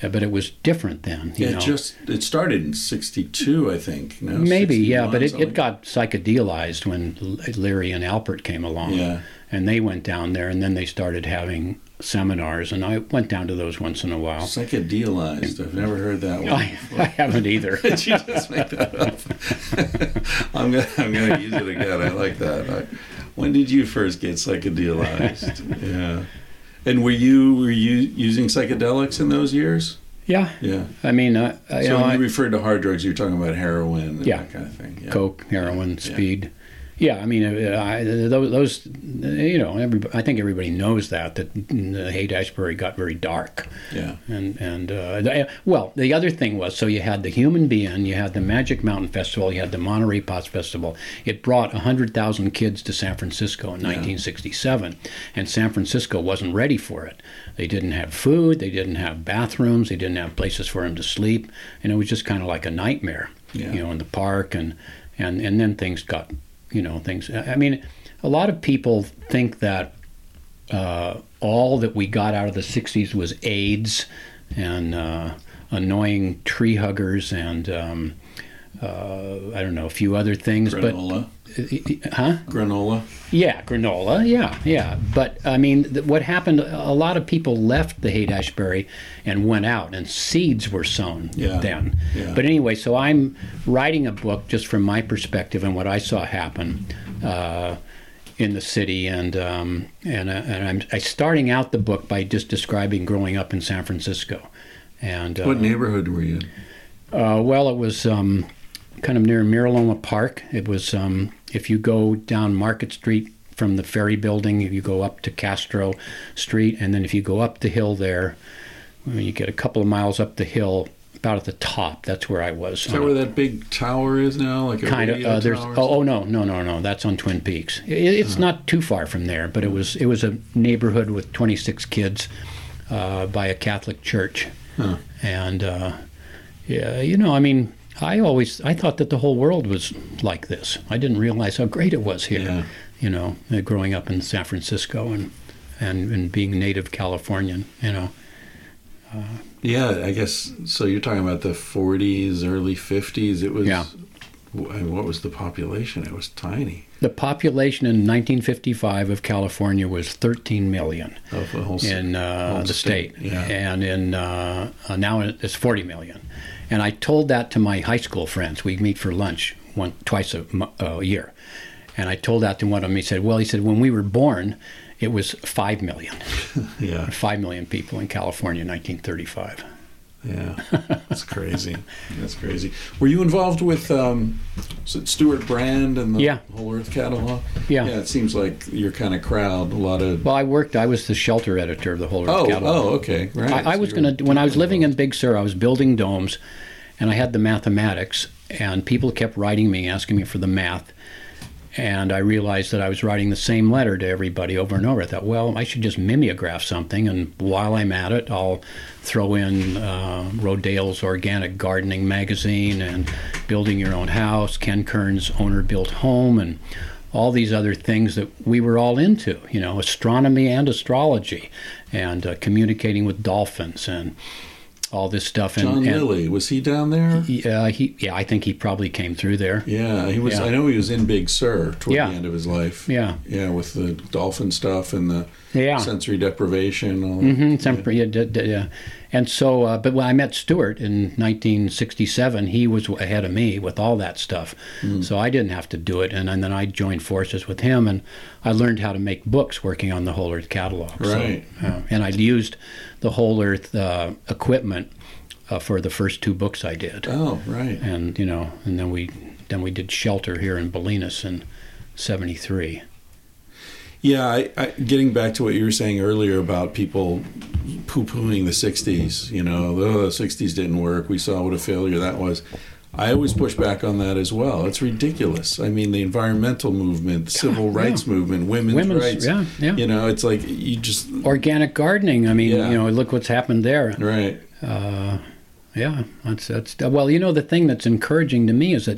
uh, but it was different then. You Yeah, know. it just it started in '62, I think. No, Maybe, yeah, but it, it got psychedelized when Leary and Alpert came along. Yeah. And they went down there, and then they started having seminars, and I went down to those once in a while. psychedelized. I've never heard that one. I, I haven't either. Did you just make that up? I'm gonna I'm gonna use it again. I like that. I, when did you first get psychedelized? yeah. And were you were you using psychedelics in those years? yeah, Yeah. I mean, uh, you so know, when I, you referred to hard drugs, you're talking about heroin and Yeah. that kind of thing. Yeah. coke, heroin, speed. Yeah, I mean, uh, I, those, you know, everybody, I think everybody knows that that the Haight Ashbury got very dark. Yeah. And and uh, well, the other thing was so you had the Human Be-In, you had the Magic Mountain Festival, you had the Monterey Pop Festival. It brought hundred thousand kids to San Francisco in 1967, and San Francisco wasn't ready for it. They didn't have food, they didn't have bathrooms, they didn't have places for them to sleep, and it was just kind of like a nightmare, Yeah. you know, in the park, and and and then things got, you know, things. I mean, a lot of people think that uh, all that we got out of the 60s was AIDS and uh, annoying tree huggers and um, uh, I don't know a few other things. Granola. But huh? Granola. Yeah, granola. Yeah, yeah. But I mean, th- what happened? A lot of people left the Haight Ashbury and went out, and seeds were sown Yeah, then. yeah. But anyway, so I'm writing a book just from my perspective and what I saw happen. Uh, in the city, and um, and, uh, and I'm I starting out the book by just describing growing up in San Francisco, and uh, What neighborhood were you in? uh, well, it was um, kind of near Miraloma Park. It was um, if you go down Market Street from the ferry building, you go up to Castro Street, and then if you go up the hill there, when you get a couple of miles up the hill, about at the top, that's where I was. Is that where that big tower is now? Like a kind of uh, there's oh, oh no no no no that's on Twin Peaks. It, it's not too far from there, but it was it was a neighborhood with 26 kids uh, by a Catholic church, Huh. and uh, yeah, you know, I mean, I always I thought that the whole world was like this. I didn't realize how great it was here. Yeah. You know, uh, growing up in San Francisco and and, and being native Californian. You know. Yeah, I guess so. You're talking about the 40s, early 50s. It was. Yeah. wh- What was the population? It was tiny. The population in 1955 of California was 13 million Of the whole in uh, the state, Yeah. and in uh, uh, now it's 40 million. And I told that to my high school friends. We meet for lunch one twice a, uh, a year, and I told that to one of them. He said, "Well, he said when we were born, it was five million, yeah. five million people in California in 1935." Yeah, that's crazy. That's crazy. Were you involved with um, Stewart Brand and the Yeah. Whole Earth catalog? Yeah. Yeah, it seems like your kind of crowd. A lot of. Well, I worked. I was the shelter editor of the whole Earth oh, catalog. oh, okay, right. I, I So was going to, when I was living in Big Sur, I was building domes and I had the mathematics, and people kept writing me, asking me for the math. And I realized that I was writing the same letter to everybody over and over. I thought, well, I should just mimeograph something, and while I'm at it, I'll throw in uh, Rodale's Organic Gardening magazine and Building Your Own House, Ken Kern's Owner Built Home, and all these other things that we were all into, you know, astronomy and astrology, and uh, communicating with dolphins and all this stuff. And, John and Lilly was he down there? Yeah, he, yeah, I think he probably came through there. Yeah, he was. Yeah. I know he was in Big Sur toward Yeah. the end of his life. Yeah. yeah, with the dolphin stuff and the Yeah. sensory deprivation. All Mm-hmm. Yeah. Yeah, d- d- yeah. And so, uh, but when I met Stewart in 1967, he was ahead of me with all that stuff. Hmm. So I didn't have to do it. And, and then I joined forces with him, and I learned how to make books working on the Whole Earth catalog. So, Right. uh, and I used the Whole Earth uh, equipment uh, for the first two books I did. Oh, right. And you know, and then we then we did Shelter here in Bolinas in '73. Yeah, I, I, getting back to what you were saying earlier about people poo-pooing the '60s. You know, oh, the '60s didn't work. We saw what a failure that was. I always push back on that as well. It's ridiculous. I mean, the environmental movement, the civil rights movement, women's, Women's- rights. yeah, yeah. You know, it's like you just Organic gardening. I mean, Yeah. you know, look what's happened there. right. Uh, yeah, that's that's well. You know, the thing that's encouraging to me is that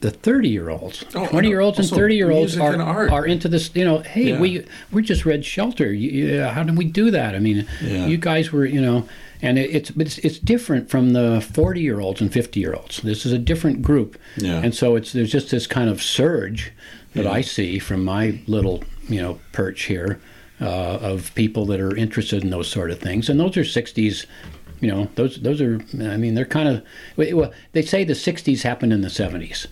the thirty-year-olds, Oh, twenty-year-olds, and 30 year olds are are into this. You know, hey, Yeah. we we just read Shelter. You, you- how did we do that? I mean, Yeah. you guys were, you know, and it, it's it's it's different from the forty-year-olds and fifty-year-olds. This is a different group, Yeah. and so it's there's just this kind of surge that. I see from my little you know perch here uh, of people that are interested in those sort of things, and those are '60s. You know, those those are. I mean, they're kind of. Well, they say the '60s happened in the '70s.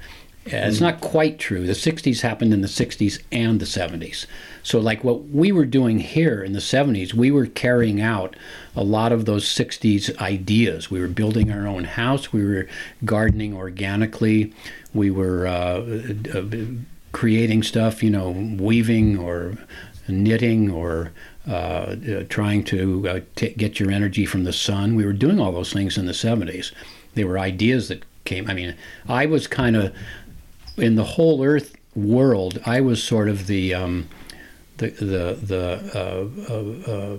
Uh, It's not quite true. The '60s happened in the '60s and the '70s. So, like what we were doing here in the '70s, we were carrying out a lot of those '60s ideas. We were building our own house. We were gardening organically. We were uh, uh, creating stuff. You know, weaving or knitting or uh, uh, trying to uh, t- get your energy from the sun. We were doing all those things in the 70s. They were ideas that came. I mean, I was kind of in the whole Earth world. I was sort of the um, the the the uh, uh, uh,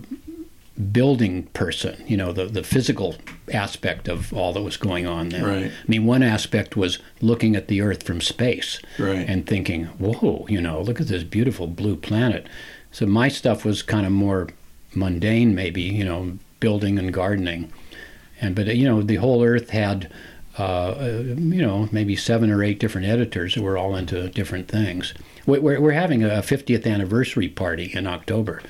building person. You know, the the physical aspect of all that was going on there. Right. I mean, one aspect was looking at the Earth from space Right. and thinking, "Whoa, you know, look at this beautiful blue planet." So my stuff was kind of more mundane, maybe, you know, building and gardening, and but you know, the whole Earth had, uh, uh, you know, maybe seven or eight different editors who were all into different things. We- We're, we're having a 50th anniversary party in October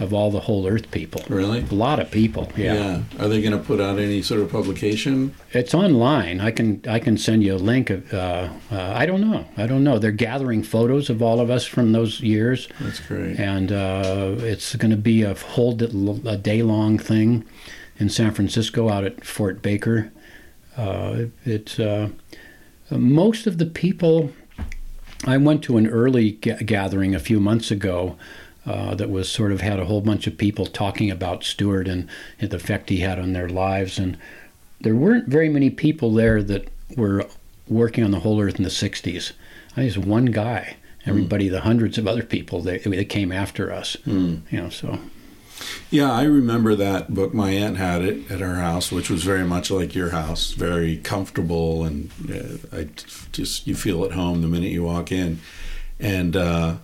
of all the whole Earth people. Really? A lot of people. Yeah. Are they going to put out any sort of publication? It's online. I can I can send you a link. Of, uh, uh, I don't know. I don't know. They're gathering photos of all of us from those years, That's great. and uh, it's going to be a whole a day long thing in San Francisco out at Fort Baker. Uh, it's uh, most of the people. I went to an early ga- gathering a few months ago. Uh, that was sort of had a whole bunch of people talking about Stewart and, and the effect he had on their lives, and there weren't very many people there that were working on the whole earth in the 60s. I it's one guy. Everybody, the hundreds of other people that, that came after us. You know, so Yeah, I remember that book. My aunt had it at her house, which was very much like your house, very comfortable, and uh, I just you feel at home the minute you walk in. And uh,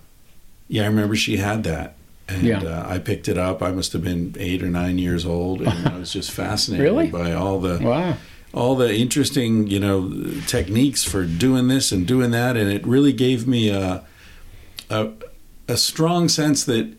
yeah, I remember she had that, and Yeah. uh, I picked it up. I must have been eight or nine years old, and I was just fascinated Really? by all the Wow. all the interesting, you know, techniques for doing this and doing that, and it really gave me a a, a strong sense that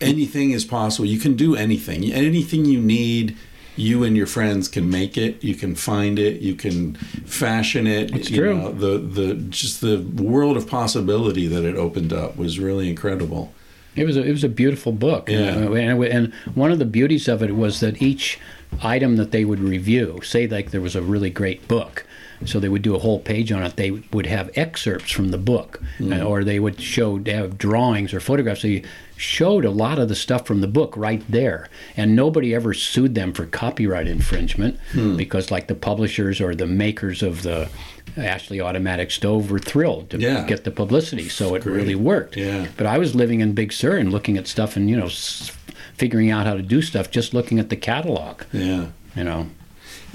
anything is possible. You can do anything. Anything you need, you and your friends can make it. You can find it. You can fashion it. It's you true. know, the the just the world of possibility that it opened up was really incredible. It was a, it was a beautiful book, Yeah. and, uh, and, and one of the beauties of it was that each item that they would review, say like there was a really great book, so they would do a whole page on it. They would have excerpts from the book, uh, or they would show they have drawings or photographs. So you showed a lot of the stuff from the book right there, and nobody ever sued them for copyright infringement because like the publishers or the makers of the Ashley automatic stove were thrilled to Yeah. get the publicity, so it great. really worked. Yeah. But I was living in Big Sur and looking at stuff and you know s- figuring out how to do stuff just looking at the catalog. Yeah. You know.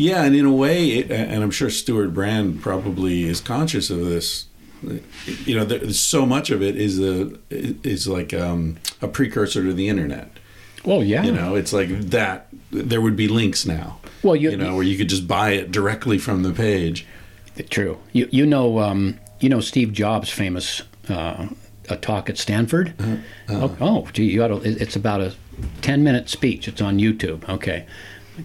Yeah, and in a way, it, and I'm sure Stewart Brand probably is conscious of this. You know, there's so much of it is a is like um, a precursor to the internet. Well, yeah. You know, it's like that. There would be links now. Well, you- you know, where you could just buy it directly from the page. True. You you know um, you know Steve Jobs' famous uh, a talk at Stanford. Oh, oh, gee, you ought to, It's about a ten minute speech. It's on YouTube. Okay,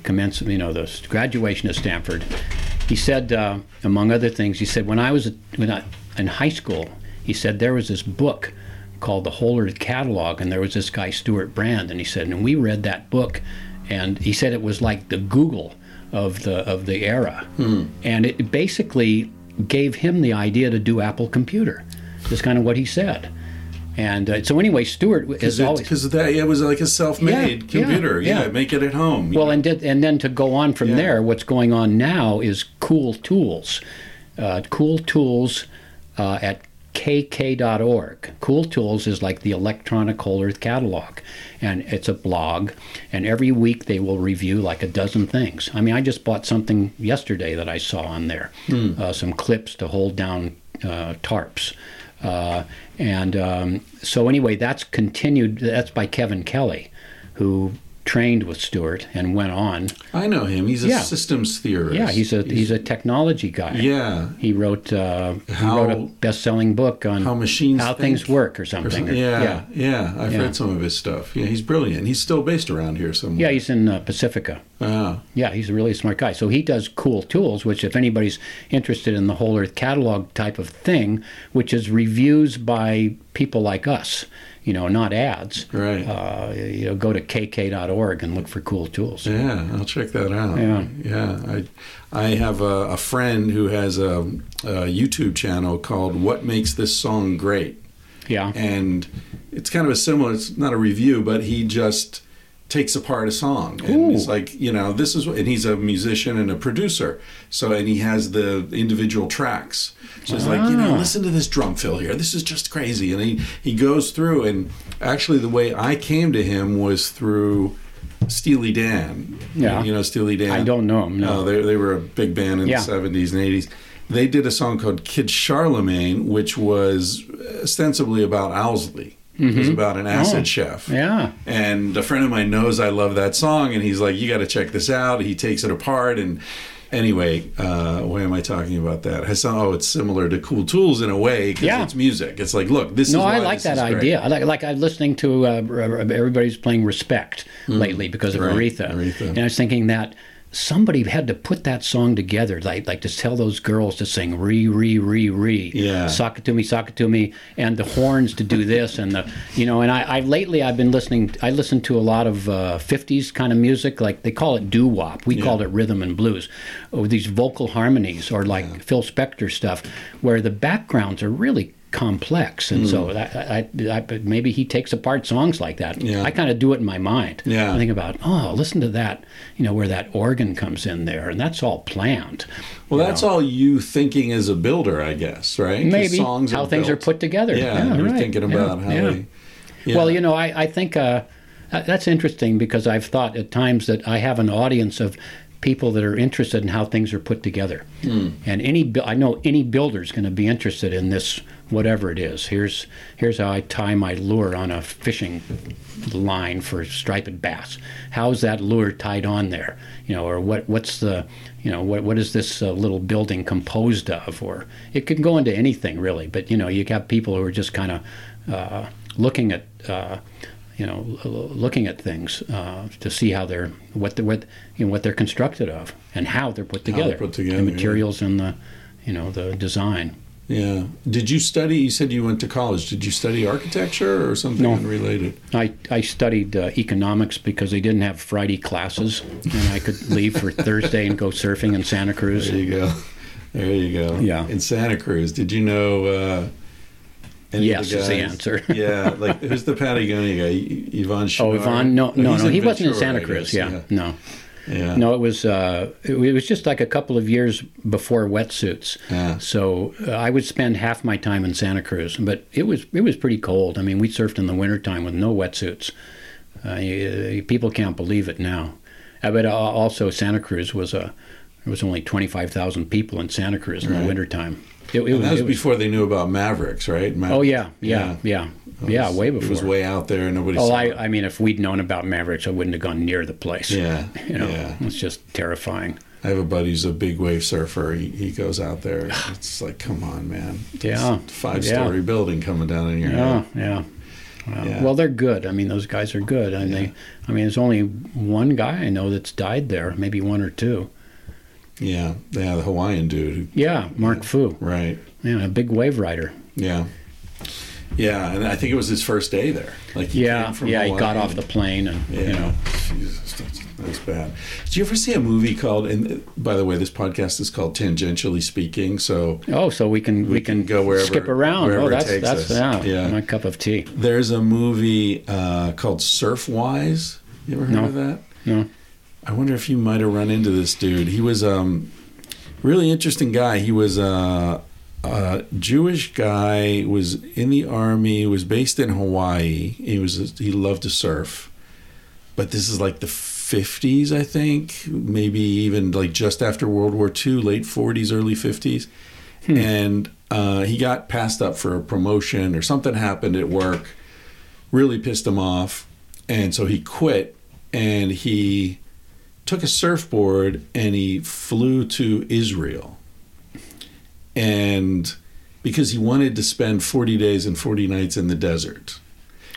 commence. You know the graduation of Stanford. He said, uh, among other things, he said when I was when I, in high school, he said there was this book called the Whole Catalog, and there was this guy Stewart Brand, and he said, and we read that book, and he said it was like the Google of the of the era, and it basically gave him the idea to do Apple Computer. That's kind of what he said. And uh, so anyway, Stewart is always Because that it was like a self-made Yeah, computer. Yeah, yeah. make it at home. well, know. and did, and then to go on from Yeah. there, what's going on now is Cool Tools, uh, Cool Tools uh, at kk.org. Cool Tools is like the electronic whole earth catalog, and it's a blog. And every week they will review like a dozen things. I mean, I just bought something yesterday that I saw on there, uh, some clips to hold down uh, tarps. Uh, and um, so anyway, that's continued. That's by Kevin Kelly, who trained with Stewart and went on. I know him. He's a Yeah. systems theorist. Yeah, he's a he's a technology guy. yeah. He wrote uh, How- he wrote a best-selling book on How machines how think. things work or something. or- Yeah, yeah, yeah, I've Yeah. read some of his stuff. Yeah, he's brilliant. He's still based around here somewhere. Yeah, he's in uh, Pacifica. Ah, Yeah, he's a really smart guy. So he does cool tools, which if anybody's interested in the whole Earth catalog type of thing, which is reviews by people like us, you know, not ads. right. Uh, you know, go to kk.org and look for cool tools. Yeah, I'll check that out. Yeah. yeah. I, I have a, a friend who has a, a YouTube channel called "What Makes This Song Great," Yeah. and it's kind of a similar. It's not a review, but he just takes apart a song and he's like you know this is what and he's a musician and a producer so and he has the individual tracks so it's like you know Ah. listen to this drum fill here this is just crazy and he he goes through and actually the way i came to him was through steely dan Yeah. you know steely dan I don't know him. No. no, they, they were a big band in Yeah. the 70s and 80s. They did a song called Kid Charlemagne, which was ostensibly about Owsley. It was about an acid Oh. chef. Yeah. And a friend of mine knows I love that song, and he's like, "You got to check this out." He takes it apart, and anyway, uh, why am I talking about that? Has some, oh, it's similar to Cool Tools in a way because Yeah. it's music. It's like, look, this No, is. I like that that is great. idea. I like like I'm listening to uh, everybody's playing Respect lately because of. Right, Aretha. Aretha. and I was thinking that somebody had to put that song together, like like to tell those girls to sing re re re re, Yeah. sock it to me, sock it to me, and the horns to do this and the you know. And I, I lately I've been listening. I listen to a lot of uh, '50s kind of music, like they call it doo wop. We called it rhythm and blues, or these vocal harmonies, or like Phil Spector stuff, where the backgrounds are really complex and Hmm. so that, I, I, I, maybe he takes apart songs like that Yeah. i kind of do it in my mind Yeah. i think about oh listen to that you know where that organ comes in there and that's all planned Well, that's know. all you thinking as a builder, I guess, right? maybe songs how things are put together Yeah, you're right. thinking Yeah, about how yeah. they. Yeah. well you know i, I think uh, Uh, That's interesting because I've thought at times that I have an audience of people that are interested in how things are put together. And any I know any builder is going to be interested in this whatever it is. Here's here's how I tie my lure on a fishing line for striped bass. How's that lure tied on there? You know, or what what's the you know what what is this uh, little building composed of? Or it can go into anything really. But you know, you got people who are just kind of uh, looking at. Uh, you know, looking at things uh, to see how they're what they what you know what they're constructed of and how they're put they're together, put together, the yeah. materials and the you know the design. Yeah. Did you study? You said you went to college. Did you study architecture or something No. unrelated? I, I studied uh, economics because they didn't have Friday classes, and I could leave for Thursday and go surfing in Santa Cruz. There you go. There you go. Yeah. In Santa Cruz, did you know? Uh, any Yes is the answer. yeah. Like who's the Patagonia guy? Y- Yvon Oh? Yvon? No, no, no. He wasn't in Santa Cruz. guess. Yeah, no, Yeah. no. It was uh, it, it was just like a couple of years before wetsuits. Yeah. So uh, I would spend half my time in Santa Cruz, but it was it was pretty cold. I mean, we surfed in the wintertime with no wetsuits. Uh, you- people can't believe it now. Uh, but uh, also, Santa Cruz was a there was only twenty five thousand people in Santa Cruz in Right. the wintertime. It, it that was it was- before they knew about Mavericks, right? Oh yeah, yeah, yeah, yeah, was- way before. It was way out there. Nobody. Oh, saw I, it. I mean, if we'd known about Mavericks, I wouldn't have gone near the place. Yeah. You know, Yeah. it's just terrifying. I have a buddy who's a big wave surfer. He, he goes out there. It's like, come on, man. Yeah. Five story Yeah. building coming down in your Yeah, head. yeah. Well, Yeah. well, they're good. I mean, those guys are good. And they, I mean, there's only one guy I know that's died there, maybe one or two. Yeah. Yeah. The Hawaiian dude. Yeah, Mark Foo. right. Yeah, a big wave rider. Yeah. Yeah. And I think it was his first day there. Like, he Yeah, came from yeah. He got off the plane, and Yeah. you know, Jesus, that's, that's bad. Did you ever see a movie called, and by the way, this podcast is called Tangentially Speaking. So oh, so we can we, can can go wherever- skip around. wherever Oh, that's that's yeah, Yeah. my cup of tea. there's a movie uh, called Surfwise. You ever heard No. of that? No, I wonder if you might have run into this dude. He was um really interesting guy. He was uh, a Jewish guy. Was in the army. Was based in Hawaii. He was he loved to surf, but this is like the fifties, I think, maybe even like just after World War II, late forties, early fifties, and uh, he got passed up for a promotion or something happened at work. Really pissed him off, and so he quit and he took a surfboard and he flew to Israel. And because he wanted to spend 40 days and 40 nights in the desert.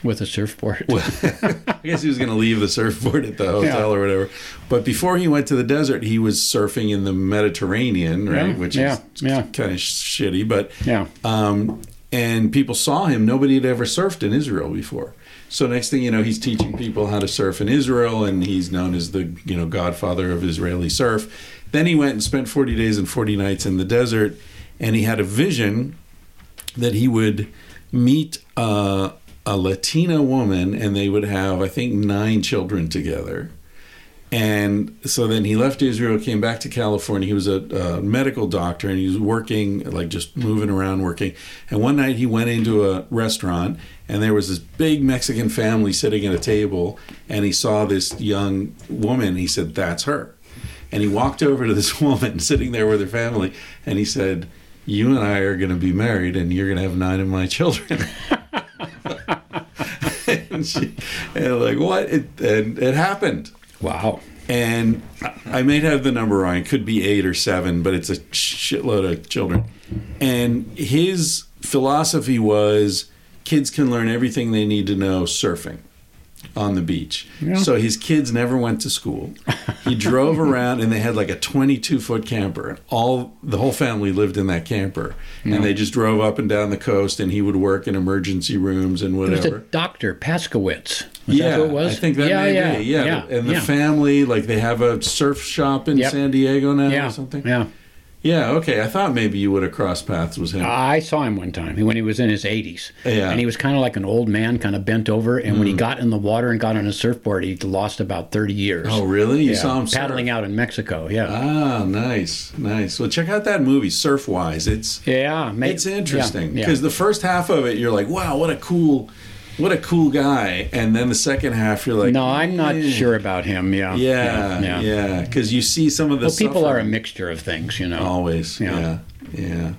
with a surfboard. Well, I guess he was going to leave the surfboard at the hotel Yeah. or whatever. But before he went to the desert, he was surfing in the Mediterranean, right? Yeah, Which yeah, is yeah. kind of shitty. But yeah, um, and people saw him. Nobody had ever surfed in Israel before. So next thing you know, he's teaching people how to surf in Israel, and he's known as the you know godfather of Israeli surf. Then he went and spent 40 days and 40 nights in the desert, and he had a vision that he would meet uh, a Latina woman, and they would have I think nine children together. And so then he left Israel, came back to California. He was a, a medical doctor and he was working, like just moving around working. And one night he went into a restaurant and there was this big Mexican family sitting at a table. And he saw this young woman. He said, That's her. And he walked over to this woman sitting there with her family and he said, You and I are going to be married and you're going to have nine of my children. and she, and like, what? It, and it happened wow. and I may have the number wrong. It could be eight or seven, but it's a shitload of children. And his philosophy was kids can learn everything they need to know surfing on the beach. So his kids never went to school. He drove around and they had like a 22 foot camper all the whole family lived in that camper. And they just drove up and down the coast and he would work in emergency rooms and whatever. It was a doctor, Paskowitz. Was yeah, that who it was? I think that yeah, may yeah, be. Yeah, yeah, and the yeah. family, like they have a surf shop in Yep. San Diego now yeah, or something. Yeah, Yeah, okay. I thought maybe you would have crossed paths with him. I saw him one time when he was in his 80s. Yeah. And he was kind of like an old man, kind of bent over. And when he got in the water and got on a surfboard, he lost about 30 years. oh, really? You Yeah, saw him paddling surf? out in Mexico. Yeah. Ah, nice, nice. Well, check out that movie, Surfwise. It's yeah. ma- it's interesting yeah, because yeah. the first half of it, you're like, wow, what a cool what a cool guy, and then the second half you're like, no, I'm not eh. sure about him. Yeah, Yeah, yeah, because you see some of the Well, people are a mixture of things, you know. always. Yeah. Yeah. yeah,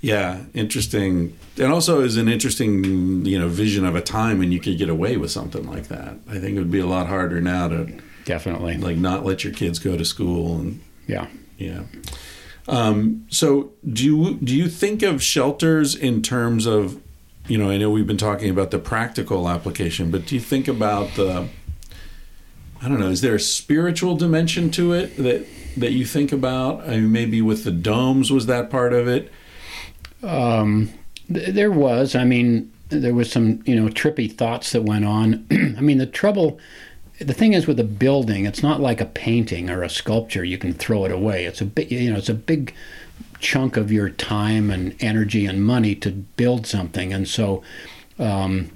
yeah, Interesting, and also is an interesting you know vision of a time when you could get away with something like that. I think it would be a lot harder now to Definitely. like not let your kids go to school and yeah. yeah. Um, so do you do you think of shelters in terms of you know I know we've been talking about the practical application, but do you think about the I don't know is there a spiritual dimension to it that that you think about? I mean, maybe with the domes was that part of it? Um, th- there was. I mean, there was some you know trippy thoughts that went on. I mean, the trouble. The thing is with a building, it's not like a painting or a sculpture. You can throw it away. It's a big, you know, it's a big chunk of your time and energy and money to build something. And so, um,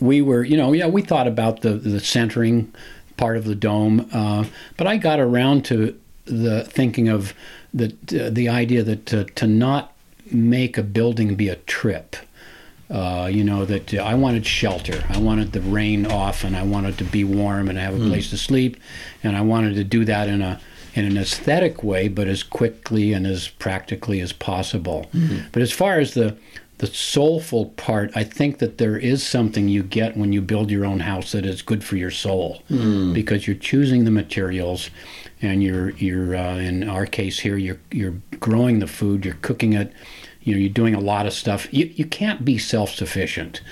we were, you know, yeah, we thought about the the centering part of the dome, uh, but I got around to the thinking of the uh, the idea that to, to not make a building be a trip. Uh, you know that uh, I wanted shelter. I wanted the rain off, and I wanted to be warm and have a place to sleep, and I wanted to do that in a in an aesthetic way, but as quickly and as practically as possible. But as far as the the soulful part, I think that there is something you get when you build your own house that is good for your soul, because you're choosing the materials, and you're you're uh, in our case here you're you're growing the food, you're cooking it, you know you're doing a lot of stuff. You you can't be self sufficient.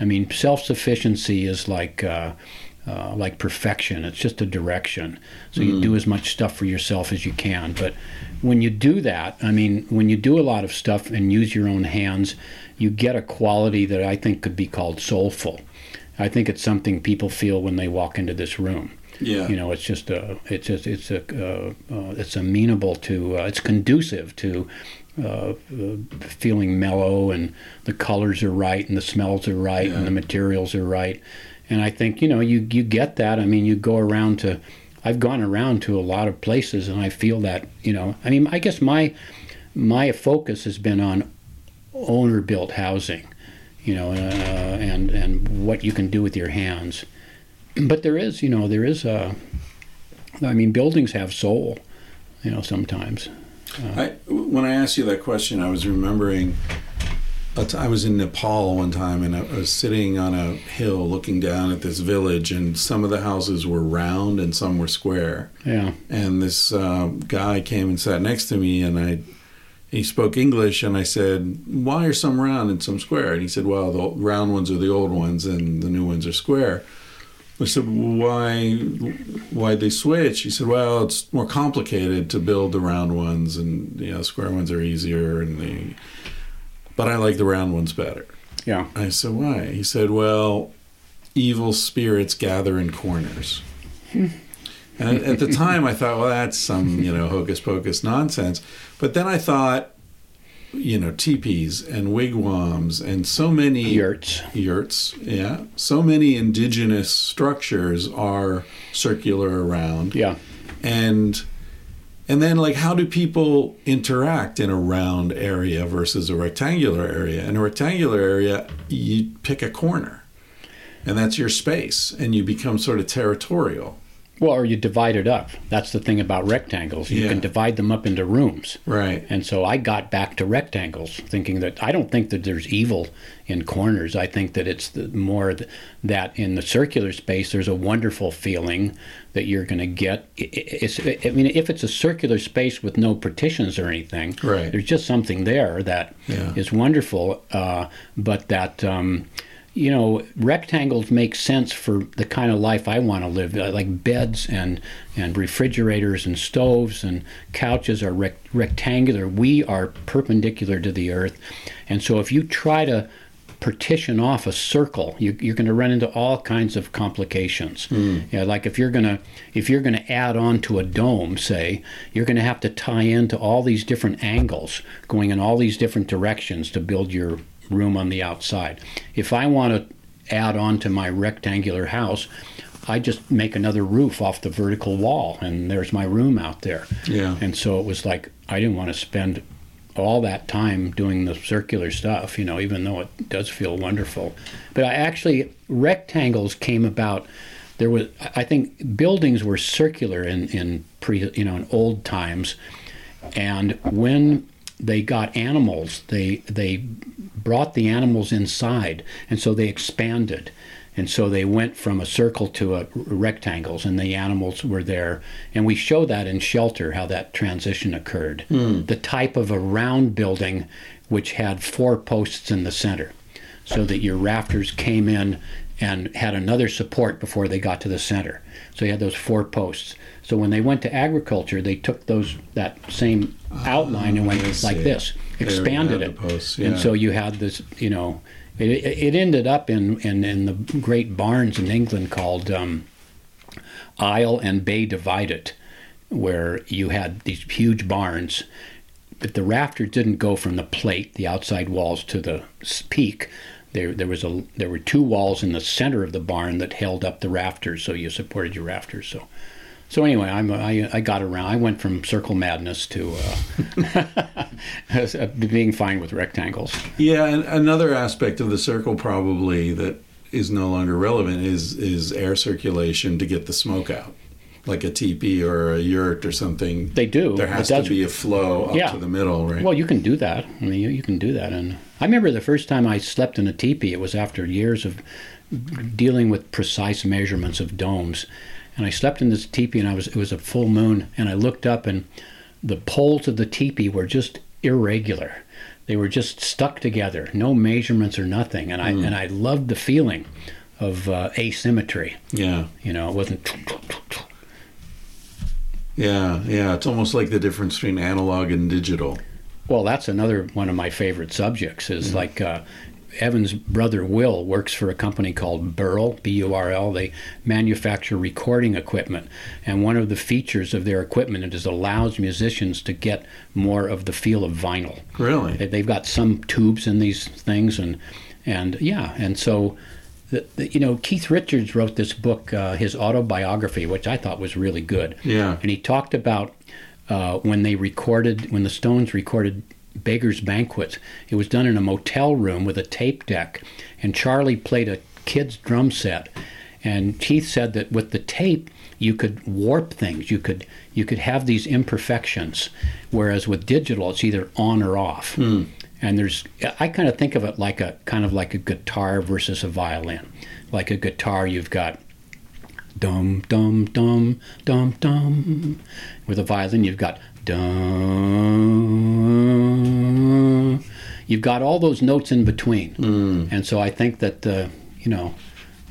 I mean, self sufficiency is like. Uh, uh, like perfection. It's just a direction. So you do as much stuff for yourself as you can. But when you do that, I mean, when you do a lot of stuff and use your own hands, you get a quality that I think could be called soulful. I think it's something people feel when they walk into this room. Yeah. You know, it's just a, it's just, it's a, uh, uh, it's amenable to, uh, it's conducive to uh, uh, feeling mellow and the colors are right and the smells are right and the materials are right. And I think, you know, you, you get that. I mean, you go around to, I've gone around to a lot of places and I feel that, you know, I mean, I guess my, my focus has been on owner built housing, you know, uh, and, and what you can do with your hands. But there is, you know, there is a, I mean, buildings have soul, you know, sometimes. I, when I asked you that question, I was remembering. I was in Nepal one time, and I was sitting on a hill looking down at this village, and some of the houses were round and some were square. Yeah. And this uh, guy came and sat next to me, and I he spoke English, and I said, "Why are some round and some square?" And he said, "Well, the round ones are the old ones, and the new ones are square." I said, "Why? Why they switch?" He said, "Well, it's more complicated to build the round ones, and you know, square ones are easier, and the but I like the round ones better." Yeah. I said, "Why?" He said, "Well, evil spirits gather in corners." Hmm. And at the time, I thought, well, that's some, you know, hocus pocus nonsense. But then I thought, you know, teepees and wigwams and so many Yurts. yurts, yeah, so many indigenous structures are circular around, Yeah. and and then like how do people interact in a round area versus a rectangular area? In a rectangular area, you pick a corner, and that's your space, and you become sort of territorial. Well, or you divide it up. That's the thing about rectangles. You Yeah. can divide them up into rooms. Right. And so I got back to rectangles, thinking that I don't think that there's evil in corners. I think that it's the, more th- that in the circular space, there's a wonderful feeling that you're going to get. I- I- It's, I mean, if it's a circular space with no partitions or anything, Right. there's just something there that is Yeah. wonderful. Uh, but that. Um, you know, rectangles make sense for the kind of life I want to live. Like beds and and refrigerators and stoves and couches are rec- rectangular. We are perpendicular to the earth, and so if you try to partition off a circle, you, you're going to run into all kinds of complications. Hmm. Yeah, like if you're going to if you're going to add on to a dome, say, you're going to have to tie into all these different angles, going in all these different directions to build your room on the outside. If I want to add on to my rectangular house, I just make another roof off the vertical wall, and there's my room out there. Yeah. And so it was like I didn't want to spend all that time doing the circular stuff, you know, even though it does feel wonderful. But I actually, rectangles came about. There was, I think, buildings were circular in, in pre, you know, in old times, and when they got animals, they they brought the animals inside, and so they expanded. And so they went from a circle to a rectangles, and the animals were there. And we show that in Shelter how that transition occurred. The type of a round building, which had four posts in the center, so that your rafters came in and had another support before they got to the center. So you had those four posts. So when they went to agriculture, they took those that same outline and went like this, expanded it, posts, and so you had this, you know, it, it ended up in, in, in the great barns in England called um, Aisle and Bay Divided, where you had these huge barns, but the rafters didn't go from the plate, the outside walls, to the peak. There, there was a there were two walls in the center of the barn that held up the rafters, so you supported your rafters. So, so anyway, I'm I, I got around. I went from circle madness to uh, being fine with rectangles. Yeah, and another aspect of the circle probably that is no longer relevant is is air circulation to get the smoke out, like a teepee or a yurt or something. They do. There has to be a flow up Yeah. to the middle, right? Well, you can do that. I mean, you, you can do that. And I remember the first time I slept in a teepee, it was after years of dealing with precise measurements of domes. And I slept in this teepee, and I was it was a full moon, and I looked up, and the poles of the teepee were just irregular. They were just stuck together, no measurements or nothing. And I and I loved the feeling of uh, asymmetry. yeah, You know, it wasn't. yeah, yeah. It's almost like the difference between analog and digital. Well, that's another one of my favorite subjects. Is like uh, Evan's brother Will works for a company called Burl, B-U-R-L. They manufacture recording equipment, and one of the features of their equipment is it allows musicians to get more of the feel of vinyl. Really? They- They've got some tubes in these things, and and yeah, and so. The, the, you know, Keith Richards wrote this book, uh, his autobiography, which I thought was really good. Yeah. And he talked about uh, when they recorded, when the Stones recorded Beggar's Banquet. It was done in a motel room with a tape deck, and Charlie played a kid's drum set. And Keith said that with the tape, you could warp things. You could you could have these imperfections, whereas with digital, it's either on or off. Hmm. And there's, I kind of think of it like a kind of like a guitar versus a violin. Like a guitar, you've got dum dum dum dum dum. With a violin, you've got dum. You've got all those notes in between, hmm. and so I think that the you know.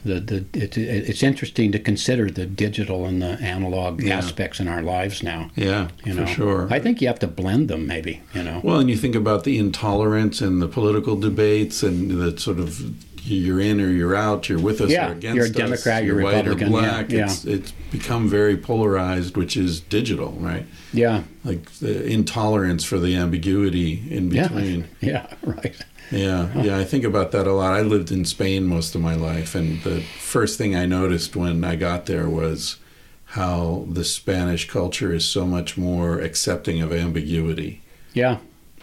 The, the it, it, it's interesting to consider the digital and the analog Yeah. aspects in our lives now. Yeah, You for sure. I think you have to blend them, maybe. You know. Well, and you think about the intolerance and the political debates and the sort of you're in or you're out, you're with us Yeah, or against us. you're a us, Democrat, you're white Republican, or black. yeah. It's it's become very polarized, which is digital, right? yeah. Like the intolerance for the ambiguity in Yeah. between. Yeah. Right. Yeah, yeah, I think about that a lot. I lived in Spain most of my life, and the first thing I noticed when I got there was how the Spanish culture is so much more accepting of ambiguity. Yeah.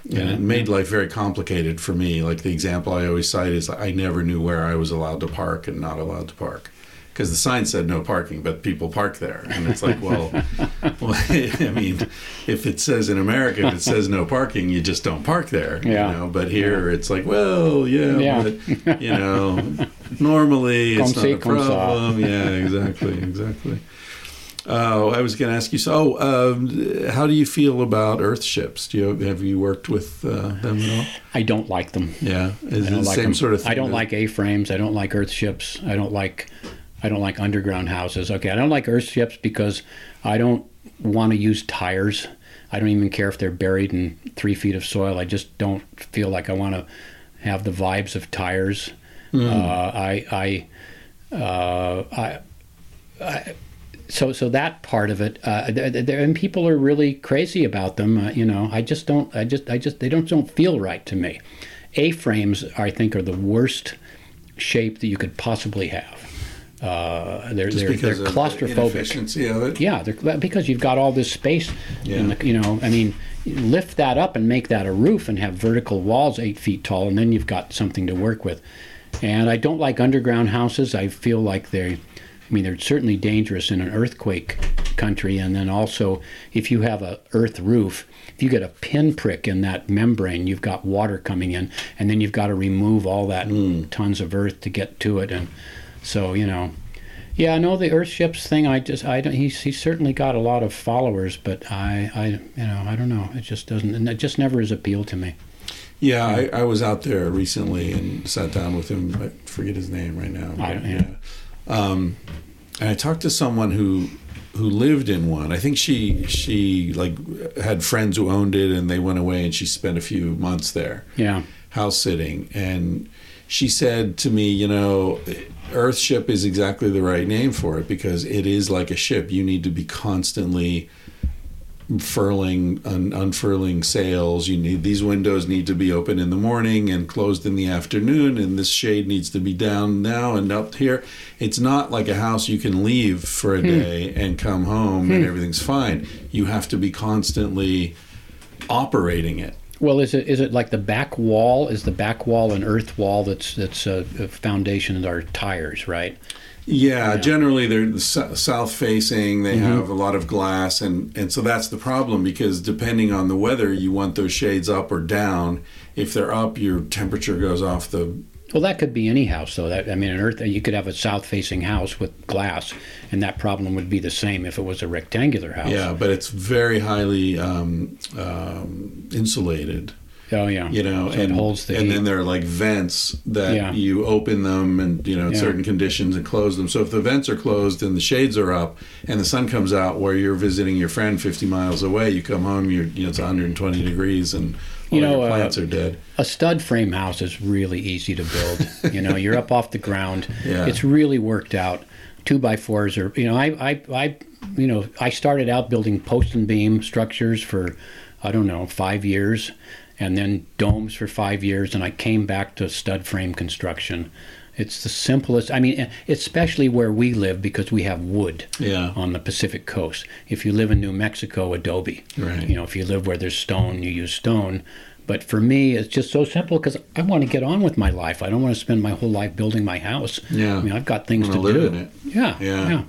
And it made life very complicated for me. Like the example I always cite is I never knew where I was allowed to park and not allowed to park. Because the sign said no parking, but people park there. And it's like, well, well, I mean, if it says in America, if it says no parking, you just don't park there. Yeah. You know? But here it's like, well, yeah, Yeah. but, you know, normally it's not a problem. Yeah, exactly, exactly. Oh, I was going to ask you. So, um, how do you feel about Earthships? Do you have you worked with uh, them at all? I don't like them. Yeah, is I don't the like same them. sort of thing? I don't like A-frames. I don't like earth ships. I don't like I don't like underground houses. Okay, I don't like earth ships because I don't want to use tires. I don't even care if they're buried in three feet of soil. I just don't feel like I want to have the vibes of tires. Hmm. Uh, I I, uh, I I so so that part of it, uh, th- th- there- and people are really crazy about them. Uh, you know, I just don't. I just I just they don't don't feel right to me. A frames, I think, are the worst shape that you could possibly have. Uh, they're they're, they're the claustrophobic. it. Yeah, they're, because you've got all this space. In Yeah. the, you know, I mean, lift that up and make that a roof and have vertical walls eight feet tall, and then you've got something to work with. And I don't like underground houses. I feel like they, I mean, they're certainly dangerous in an earthquake country. And then also, if you have a earth roof, if you get a pinprick in that membrane, you've got water coming in, and then you've got to remove all that hmm. tons of earth to get to it. And so, you know, yeah, no, the Earthships thing. I just, I don't. He's he's certainly got a lot of followers, but I, I, you know, I don't know. It just doesn't. and It just never has appealed to me. Yeah, I, I was out there recently and sat down with him. I forget his name right now. I but, don't- yeah. Um, and I talked to someone who who lived in one. I think she she like had friends who owned it, and they went away, and she spent a few months there, Yeah, house sitting, and she said to me, you know. Earthship is exactly the right name for it because it is like a ship. You need to be constantly furling un, unfurling sails you need these windows need to be open in the morning and closed in the afternoon and this shade needs to be down now and up here it's not like a house you can leave for a day and come home and everything's fine you have to be constantly operating it Well, is it is it like the back wall? Is the back wall an earth wall that's that's a, a foundation are tires, right? Yeah, generally they're south facing. They Mm-hmm. have a lot of glass, and and so that's the problem because depending on the weather, you want those shades up or down. If they're up, your temperature goes off the. Well, that could be any house, though. That I mean, an earth you could have a south-facing house with glass, and that problem would be the same if it was a rectangular house. Yeah, but it's very highly um, um, insulated. Oh yeah. You know, So it and holds the and heat. then there are like vents that Yeah. you open them and you know in Yeah. certain conditions and close them. So if the vents are closed and the shades are up and the sun comes out where you're visiting your friend 50 miles away, you come home, you're you know it's 120 degrees and You know, uh, plants are dead. a stud frame house is really easy to build. you know, you're up off the ground. Yeah. It's really worked out. Two by fours are, you know, I, I, I, you know, I started out building post and beam structures for, I don't know, five years, and then domes for five years, and I came back to stud frame construction. It's the simplest. I mean, especially where we live because we have wood Yeah. on the Pacific coast. If you live in New Mexico, adobe. Right. You know, if you live where there's stone, you use stone. But for me, it's just so simple because I want to get on with my life. I don't want to spend my whole life building my house. Yeah. I mean, I've got things to live do. in it. Yeah. Yeah. Yeah.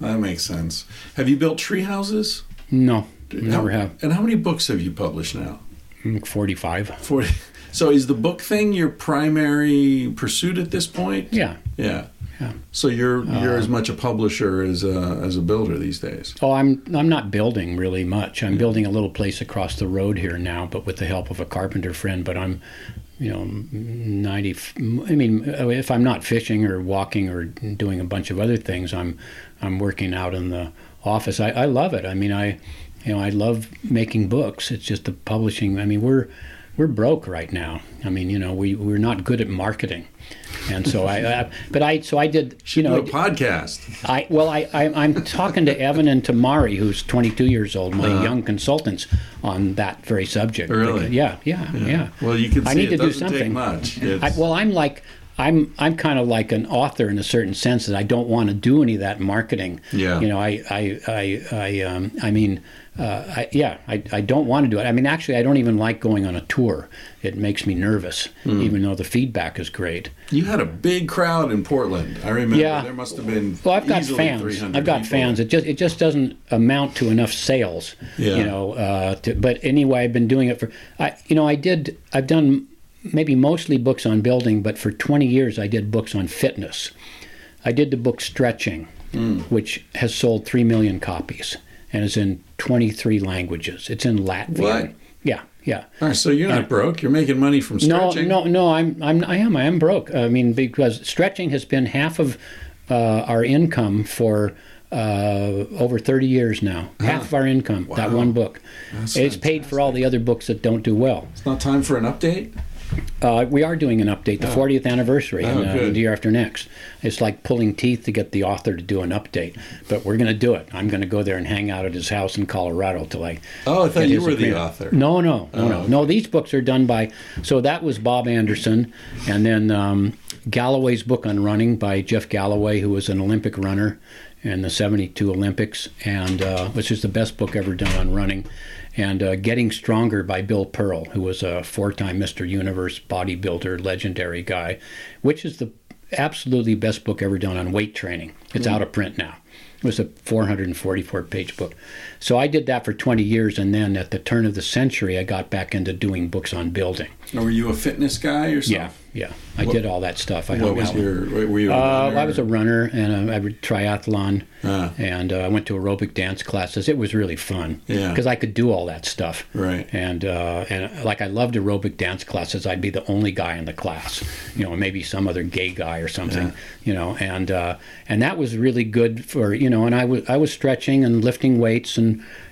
That makes sense. Have you built tree houses? No, never How- have. And how many books have you published now? Mm, 45. 40. So is the book thing your primary pursuit at this point? Yeah. Yeah. Yeah. So you're you're as uh, much a publisher as a as a builder these days. Oh, I'm I'm not building really much. I'm building a little place across the road here now, but with the help of a carpenter friend. But I'm, you know, ninety. I mean, uh, if I'm not fishing or walking or doing a bunch of other things, I'm I'm working out in the office. I, I love it. I mean, I, you know, I love making books. It's just the publishing. I mean, we're we're broke right now. I mean, you know, we we're not good at marketing. And so I, I, but I, so I did, you know, a podcast. I well, I, I I'm talking to Evan and Tamari, who's 22 years old, my young consultants, on that very subject. Really? Yeah, yeah, yeah. Well, you can see I need to do something. much. I, well, I'm like. I'm I'm kind of like an author in a certain sense that I don't want to do any of that marketing. Yeah. You know, I I I, I um I mean, uh, I, yeah, I, I don't want to do it. I mean, actually, I don't even like going on a tour. It makes me nervous, Hmm. even though the feedback is great. You had a big crowd in Portland. I remember Yeah. there must have been Well, I've got fans. I've got people. fans. It just it just doesn't amount to enough sales. Yeah. You know. Uh, to, but anyway, I've been doing it for. I you know I did. I've done maybe mostly books on building, but for 20 years I did books on fitness. I did the book Stretching, Hmm. which has sold three million copies and is in 23 languages. It's in Latvian. What? Yeah. Yeah. All right, so you're not broke. You're making money from stretching. No, no, no. I'm, I'm, I am. I am broke. I mean, because stretching has been half of uh, our income for uh, over 30 years now. Half of our income. That one book. That's it's paid for all the other books that don't do well. It's not time for an update. Uh, we are doing an update, the 40th anniversary, Oh, and, uh, the year after next. It's like pulling teeth to get the author to do an update, but we're going to do it. I'm going to go there and hang out at his house in Colorado till I. Oh, I thought you were the author. No, no, no, Oh, no, okay. no. These books are done by. So that was Bob Anderson, and then um, Galloway's book on running by Jeff Galloway, who was an Olympic runner in the '72 Olympics, and uh, which is the best book ever done on running. And uh, Getting Stronger by Bill Pearl, who was a four-time Mr. Universe bodybuilder, legendary guy, which is the absolutely best book ever done on weight training. It's out of print now. It was a 444 page book. So I did that for 20 years, and then at the turn of the century, I got back into doing books on building. Or were you a fitness guy or something? Yeah, yeah. I What- did all that stuff. I What was your? Were you? A Uh, runner? I was a runner and I would triathlon, Ah. and uh, I went to aerobic dance classes. It was really fun Yeah. because I could do all that stuff. Right. And uh, and uh, like I loved aerobic dance classes. I'd be the only guy in the class, you know, maybe some other gay guy or something, Yeah. you know. And uh, and that was really good for you know. And I was I was stretching and lifting weights, and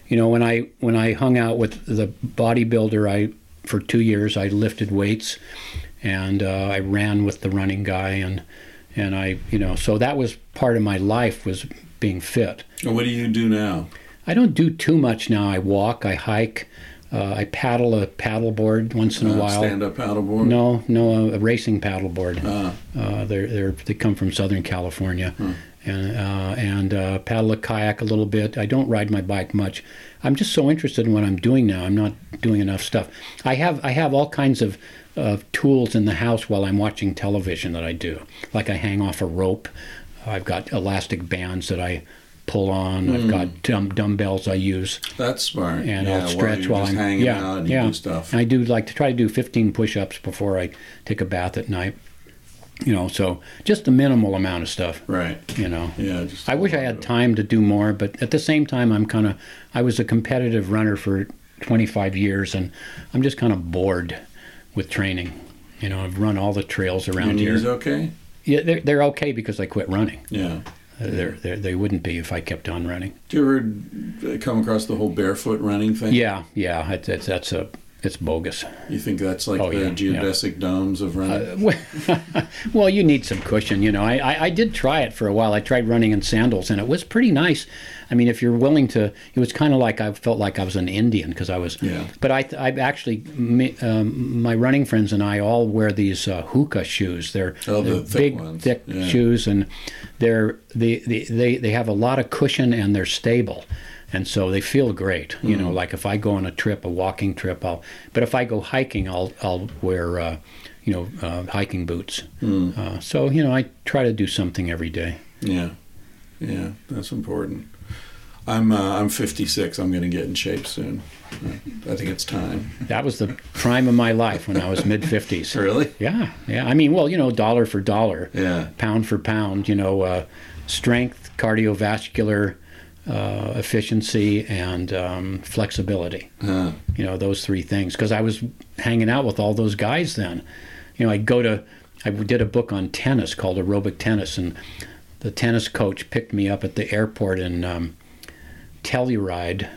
you know when I when I hung out with the bodybuilder, I for two years I lifted weights, and uh, I ran with the running guy, and and I you know so that was part of my life was being fit. And what do you do now? I don't do too much now. I walk, I hike, uh, I paddle a paddleboard once in a Uh, while. Stand-up paddleboard. No, no, a, a racing paddleboard. Ah. Uh, they're, they're, they come from Southern California, and uh, and uh, paddle a kayak a little bit. I don't ride my bike much. I'm just so interested in what I'm doing now. I'm not doing enough stuff. I have I have all kinds of uh, tools in the house while I'm watching television that I do. Like I hang off a rope. I've got elastic bands that I pull on. I've got dumb, dumbbells I use That's smart. and yeah, I'll stretch while, just I'm hanging yeah, out and yeah. do stuff. And I do like to try to do 15 push-ups before I take a bath at night. You know, so just a minimal amount of stuff. right. You know, Yeah. Just I wish I had time to do more, but at the same time, I'm kind of I was a competitive runner for 25 years, and I'm just kind of bored with training. You know, I've run all the trails Your around knees here. okay? Yeah, they're, they're okay because I quit running. Yeah. Uh, They're, they're, they wouldn't be if I kept on running. Do you ever come across the whole barefoot running thing? Yeah, yeah, it's, that's a it's bogus. You think that's like Oh, the yeah, yeah. geodesic domes of running? well, well, you need some cushion, you know. I, I, I did try it for a while. I tried running in sandals, and it was pretty nice. I mean, if you're willing to, it was kind of like I felt like I was an Indian because I was. Yeah. But I, I actually, me- um, my running friends and I all wear these uh, Hoka shoes. They're, Oh, they're thick big, ones. thick Yeah. shoes, and they're they, they they they have a lot of cushion and they're stable. And so they feel great, you Mm. know. Like if I go on a trip, a walking trip, I'll. But if I go hiking, I'll I'll wear, uh, you know, uh, hiking boots. Hmm. Uh, so you know, I try to do something every day. Yeah, yeah, that's important. I'm uh, I'm 56. I'm going to get in shape soon. I think it's time. That was the prime of my life when I was mid fifties. Really? Yeah, yeah. I mean, well, you know, dollar for dollar, Yeah. pound for pound. You know, uh, strength, cardiovascular uh, efficiency, and um, flexibility. Uh, You know, those three things. Because I was hanging out with all those guys then. You know, I'd go to. I did a book on tennis called Aerobic Tennis, and the tennis coach picked me up at the airport in um, Telluride,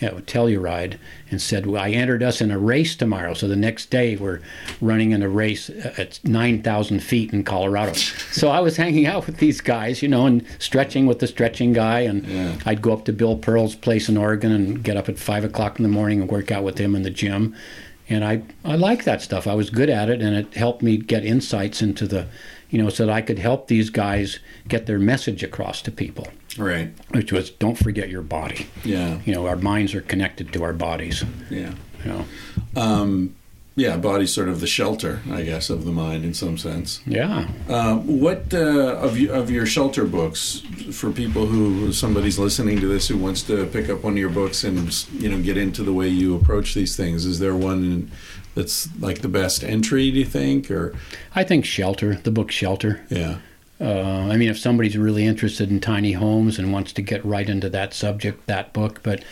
yeah, Telluride, and said, well, I entered us in a race tomorrow. So the next day we're running in a race at 9,000 feet in Colorado. so I was hanging out with these guys, you know, and stretching with the stretching guy. And Yeah. I'd go up to Bill Pearl's place in Oregon and get up at 5 o'clock in the morning and work out with him in the gym. And I, I like that stuff. I was good at it, and it helped me get insights into the, you know, so that I could help these guys get their message across to people, right. which was don't forget your body Yeah. you know our minds are connected to our bodies Yeah. you know Um, yeah. Body's sort of the shelter, I guess, of the mind in some sense. yeah Um, what uh, of you, of your shelter books for people who somebody's listening to this who wants to pick up one of your books and you know get into the way you approach these things? Is there one that's like the best entry? Do you think, or? I think shelter the book shelter. Yeah, uh, i mean if somebody's really interested in tiny homes and wants to get right into that subject that book but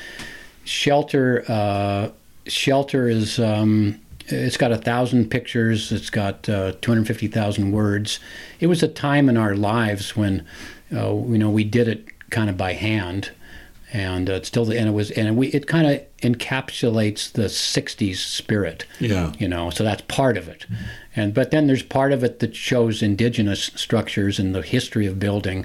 shelter uh, shelter is um, it's got a thousand pictures it's got uh, 250000 words. It was a time in our lives when uh, you know we did it kind of by hand and uh, it's still the and it was and we it kind of encapsulates the '60s spirit. Yeah. you know, so that's part of it, and but then there's part of it that shows indigenous structures and the history of building.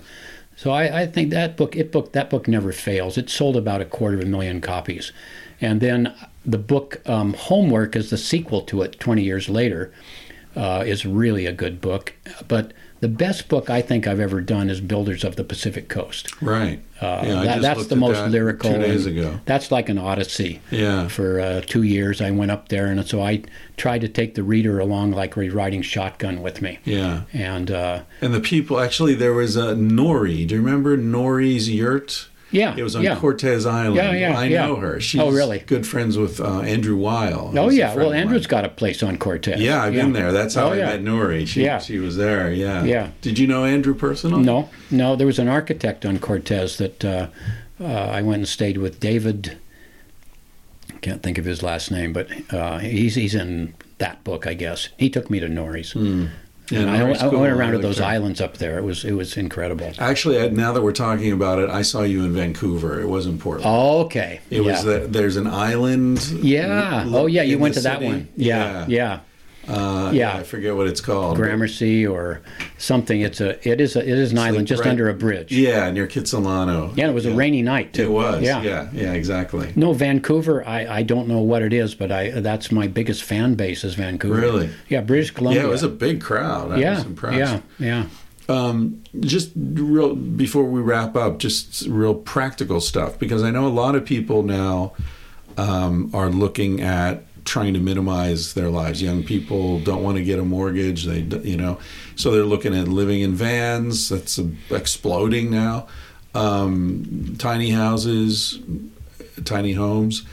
So I, I think that book, it book, that book never fails. It sold about a quarter of a million copies, and then the book um, Homework is the sequel to it. Twenty years later, uh, is really a good book. But the best book I think I've ever done is Builders of the Pacific Coast. Right. Uh, yeah, I that- just that's the at most that lyrical. Two days ago. That's like an odyssey. Yeah. For uh, two years, I went up there, and so I tried to take the reader along like riding shotgun with me. Yeah. And uh, And the people, actually, there was a Nori. Do you remember Nori's yurt? Yeah, It was on yeah. Cortes Island. Yeah, yeah, I yeah. know her. She's Oh, really? good friends with uh, Andrew Weil. Oh yeah. Well, Andrew's got a place on Cortes. Yeah, I've been there. That's how Oh, I yeah. met Nori. She, Yeah. she was there. Yeah. Yeah. Did you know Andrew personally? No, no. There was an architect on Cortes that uh, uh, I went and stayed with. David. Can't think of his last name, but uh, he's he's in that book, I guess. He took me to Nori's. Hmm. Yeah, and I, I went around to those her. islands up there. It was it was incredible. Actually, now that we're talking about it, I saw you in Vancouver. It wasn't Portland. Okay. It was the, there's an island. Yeah. l- Oh yeah, you went to that city. one. Yeah. Yeah. Uh, Yeah. I forget what it's called. Gramercy or something. It's a it is a, it is an It's island like just right- under a bridge. Yeah, near Kitsilano. Yeah, it was a rainy night too. It was. Yeah. Yeah. Yeah. Exactly. No, Vancouver. I, I don't know what it is, but I that's my biggest fan base is Vancouver. Really? Yeah, British Columbia. Yeah, it was a big crowd. I yeah, was impressed. yeah, yeah. Um, just real before we wrap up, just real practical stuff because I know a lot of people now um, are looking at trying to minimize their lives. Young people don't want to get a mortgage. They, you know, so they're looking at living in vans. That's exploding now. Um, tiny houses, tiny homes.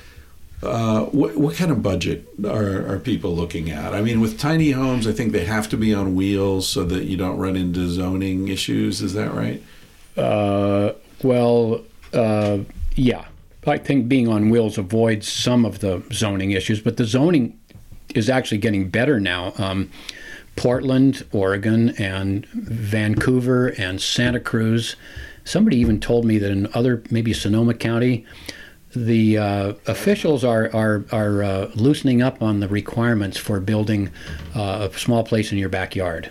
Uh, what, what kind of budget are, are people looking at? I mean, with tiny homes, I think they have to be on wheels so that you don't run into zoning issues. Is that right? Uh, well, uh, yeah. I think being on wheels avoids some of the zoning issues, but the zoning is actually getting better now. Um, Portland, Oregon, and Vancouver and Santa Cruz. Somebody even told me that in other, maybe Sonoma County, the uh, officials are are are uh, loosening up on the requirements for building uh, a small place in your backyard,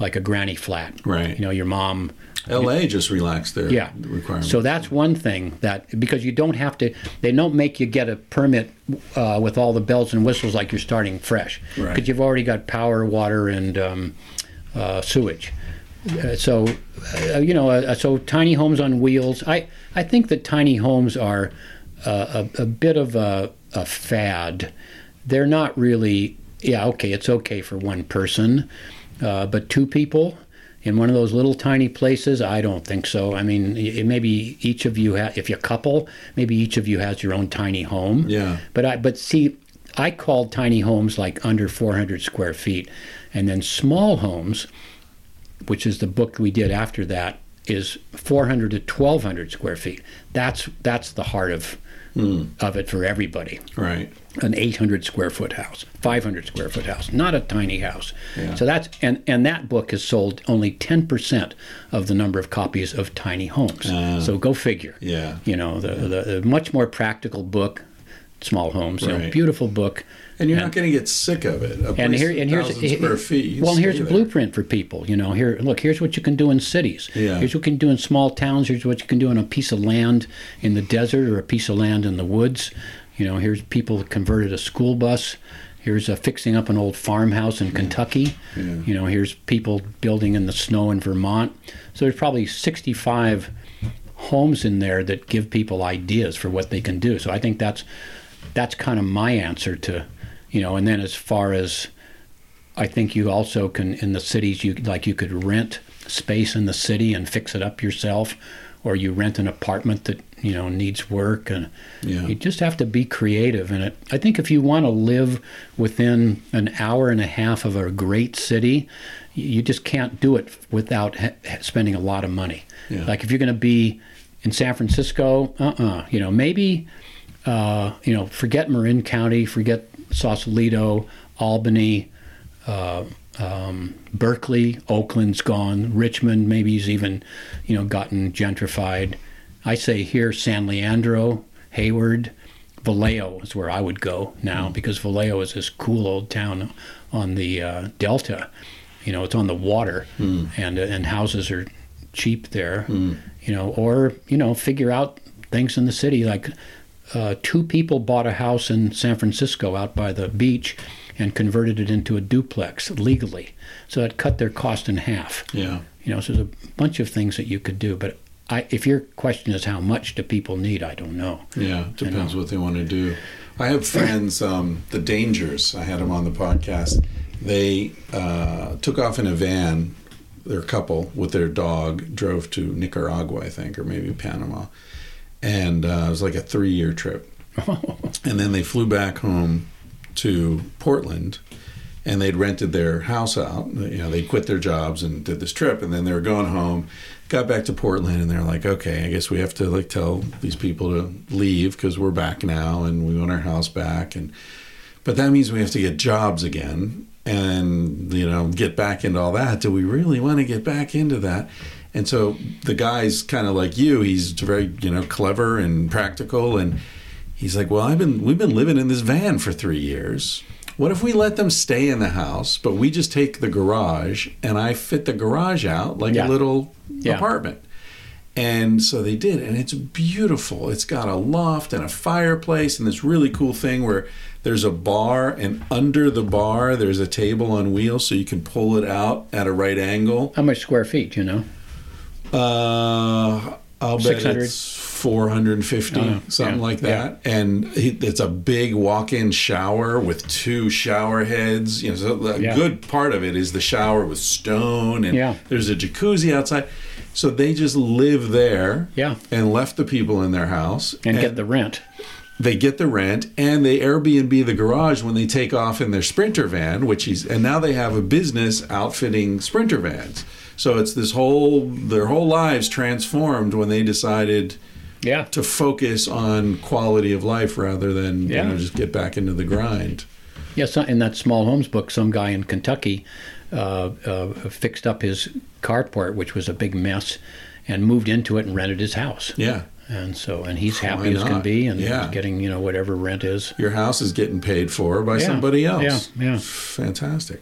like a granny flat. Right. You know, your mom LA just relaxed their yeah. requirements. So that's one thing that because you don't have to, they don't make you get a permit uh, with all the bells and whistles like you're starting fresh because Right. you've already got power, water, and um, uh, sewage. Uh, so, uh, you know, uh, so tiny homes on wheels. I I think that tiny homes are uh, a, a bit of a, a fad. They're not really. Yeah, okay, it's okay for one person, uh, but two people in one of those little tiny places, I don't think so. I mean, maybe each of you, ha- if you're a couple, maybe each of you has your own tiny home. Yeah. But I, but see, I called tiny homes like under 400 square feet, and then small homes, which is the book we did after that, is 400 to 1200 square feet. That's that's the heart of of it for everybody right. an 800 square foot house, 500 square foot house, not a tiny house. Yeah. So that's and and that book has sold only 10% of the number of copies of tiny homes. Ah. so go figure. Yeah. You know, the, the, the much more practical book, small homes, you know, beautiful book. And you're And- not going to get sick of it. A and here and here's 1,000 square feet. well, here's a blueprint for people. You know, here look, here's what you can do in cities. Yeah. Here's what you can do in small towns. Here's what you can do on a piece of land in the desert or a piece of land in the woods. You know, here's people that converted a school bus. Here's uh, fixing up an old farmhouse in Kentucky. Yeah. You know, here's people building in the snow in Vermont. So there's probably 65 homes in there that give people ideas for what they can do. So I think that's that's kind of my answer to, you know. And then as far as I think you also can in the cities you like you could rent space in the city and fix it up yourself, or you rent an apartment that you know needs work and Yeah. you just have to be creative in it. I think if you want to live within an hour and a half of a great city, you just can't do it without ha- spending a lot of money. Yeah. Like if you're going to be in San Francisco, uh-uh, you know, maybe uh, you know, forget Marin County, forget Sausalito, Albany, uh, um, Berkeley, Oakland's gone. Richmond, maybe he's even, you know, gotten gentrified. I say here San Leandro, Hayward, Vallejo is where I would go now because Vallejo is this cool old town on the uh, Delta. You know, it's on the water, and uh, and houses are cheap there. You know, or you know, figure out things in the city. Like uh, two people bought a house in San Francisco out by the beach and converted it into a duplex legally. So it cut their cost in half. Yeah. You know, so there's a bunch of things that you could do. But I, if your question is how much do people need, I don't know. Yeah, depends know. what they want to do. I have friends, um, the Dangers. I had them on the podcast. They uh, took off in a van. Their couple with their dog drove to Nicaragua, I think, or maybe Panama, and uh, it was like a three-year trip. and then they flew back home to Portland, and they'd rented their house out. You know, they'd quit their jobs and did this trip, and then they were going home. Got back to Portland, and they're like, "Okay, I guess we have to like tell these people to leave because we're back now, and we want our house back." And but that means we have to get jobs again, and you know, get back into all that. Do we really want to get back into that? And so the guy's kind of like you. He's very you know clever and practical, and he's like, "Well, I've been we've been living in this van for three years." What if we let them stay in the house, but we just take the garage and I fit the garage out like Yeah. a little Yeah. apartment? And so they did, and it's beautiful. It's got a loft and a fireplace, and this really cool thing where there's a bar, and under the bar there's a table on wheels, so you can pull it out at a right angle. How much square feet, you know? Uh, I'll bet it's 450, Oh, something yeah, like that. And he, it's a big walk-in shower with two shower heads. You know, so a Yeah. good part of it is the shower with stone, and Yeah. there's a jacuzzi outside. So they just live there, Yeah. and left the people in their house, And get the rent. they get the rent and they Airbnb the garage when they take off in their Sprinter van, which is, and now they have a business outfitting Sprinter vans. So it's this whole their whole lives transformed when they decided Yeah. to focus on quality of life rather than Yeah. you know just get back into the grind. Yes, in that Small Homes book, some guy in Kentucky uh, uh, fixed up his carport, which was a big mess, and moved into it and rented his house. Yeah. And so, and he's happy as can be, and Yeah. he's getting you know whatever rent is. Your house is getting paid for by Yeah. somebody else. Yeah, yeah. Fantastic.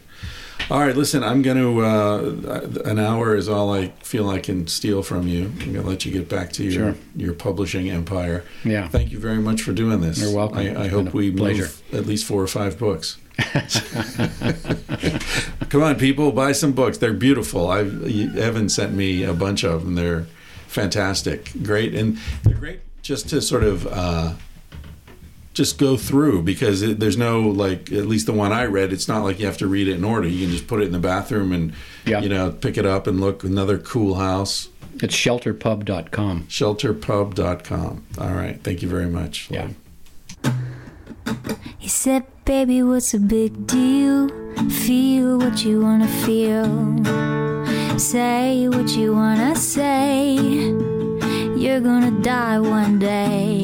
All right, listen, I'm going to, uh, an hour is all I feel I can steal from you. I'm going to let you get back to your, Sure. your publishing empire. Yeah. Thank you very much for doing this. You're welcome. I, I hope we pleasure. move at least four or five books. Come on, people, buy some books. They're beautiful. I've, Evan sent me a bunch of them. They're fantastic, great, and they're great just to sort of uh, just go through because it, there's no like at least the one I read. It's not like you have to read it in order. You can just put it in the bathroom and Yeah. you know pick it up and look. Another cool house. It's shelterpub.com. Shelterpub.com. All right. Thank you very much. Yeah. He said, Baby, what's a big deal? Feel what you wanna feel. Say what you wanna say. You're gonna die one day.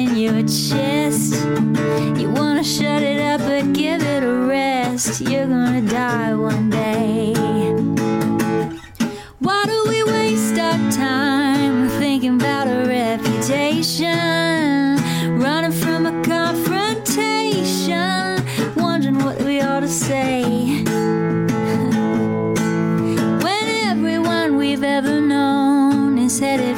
your chest. You wanna shut it up, but give it a rest. You're gonna die one day. Why do we waste our time thinking about a reputation? Running from a confrontation, wondering what we ought to say. When everyone we've ever known is headed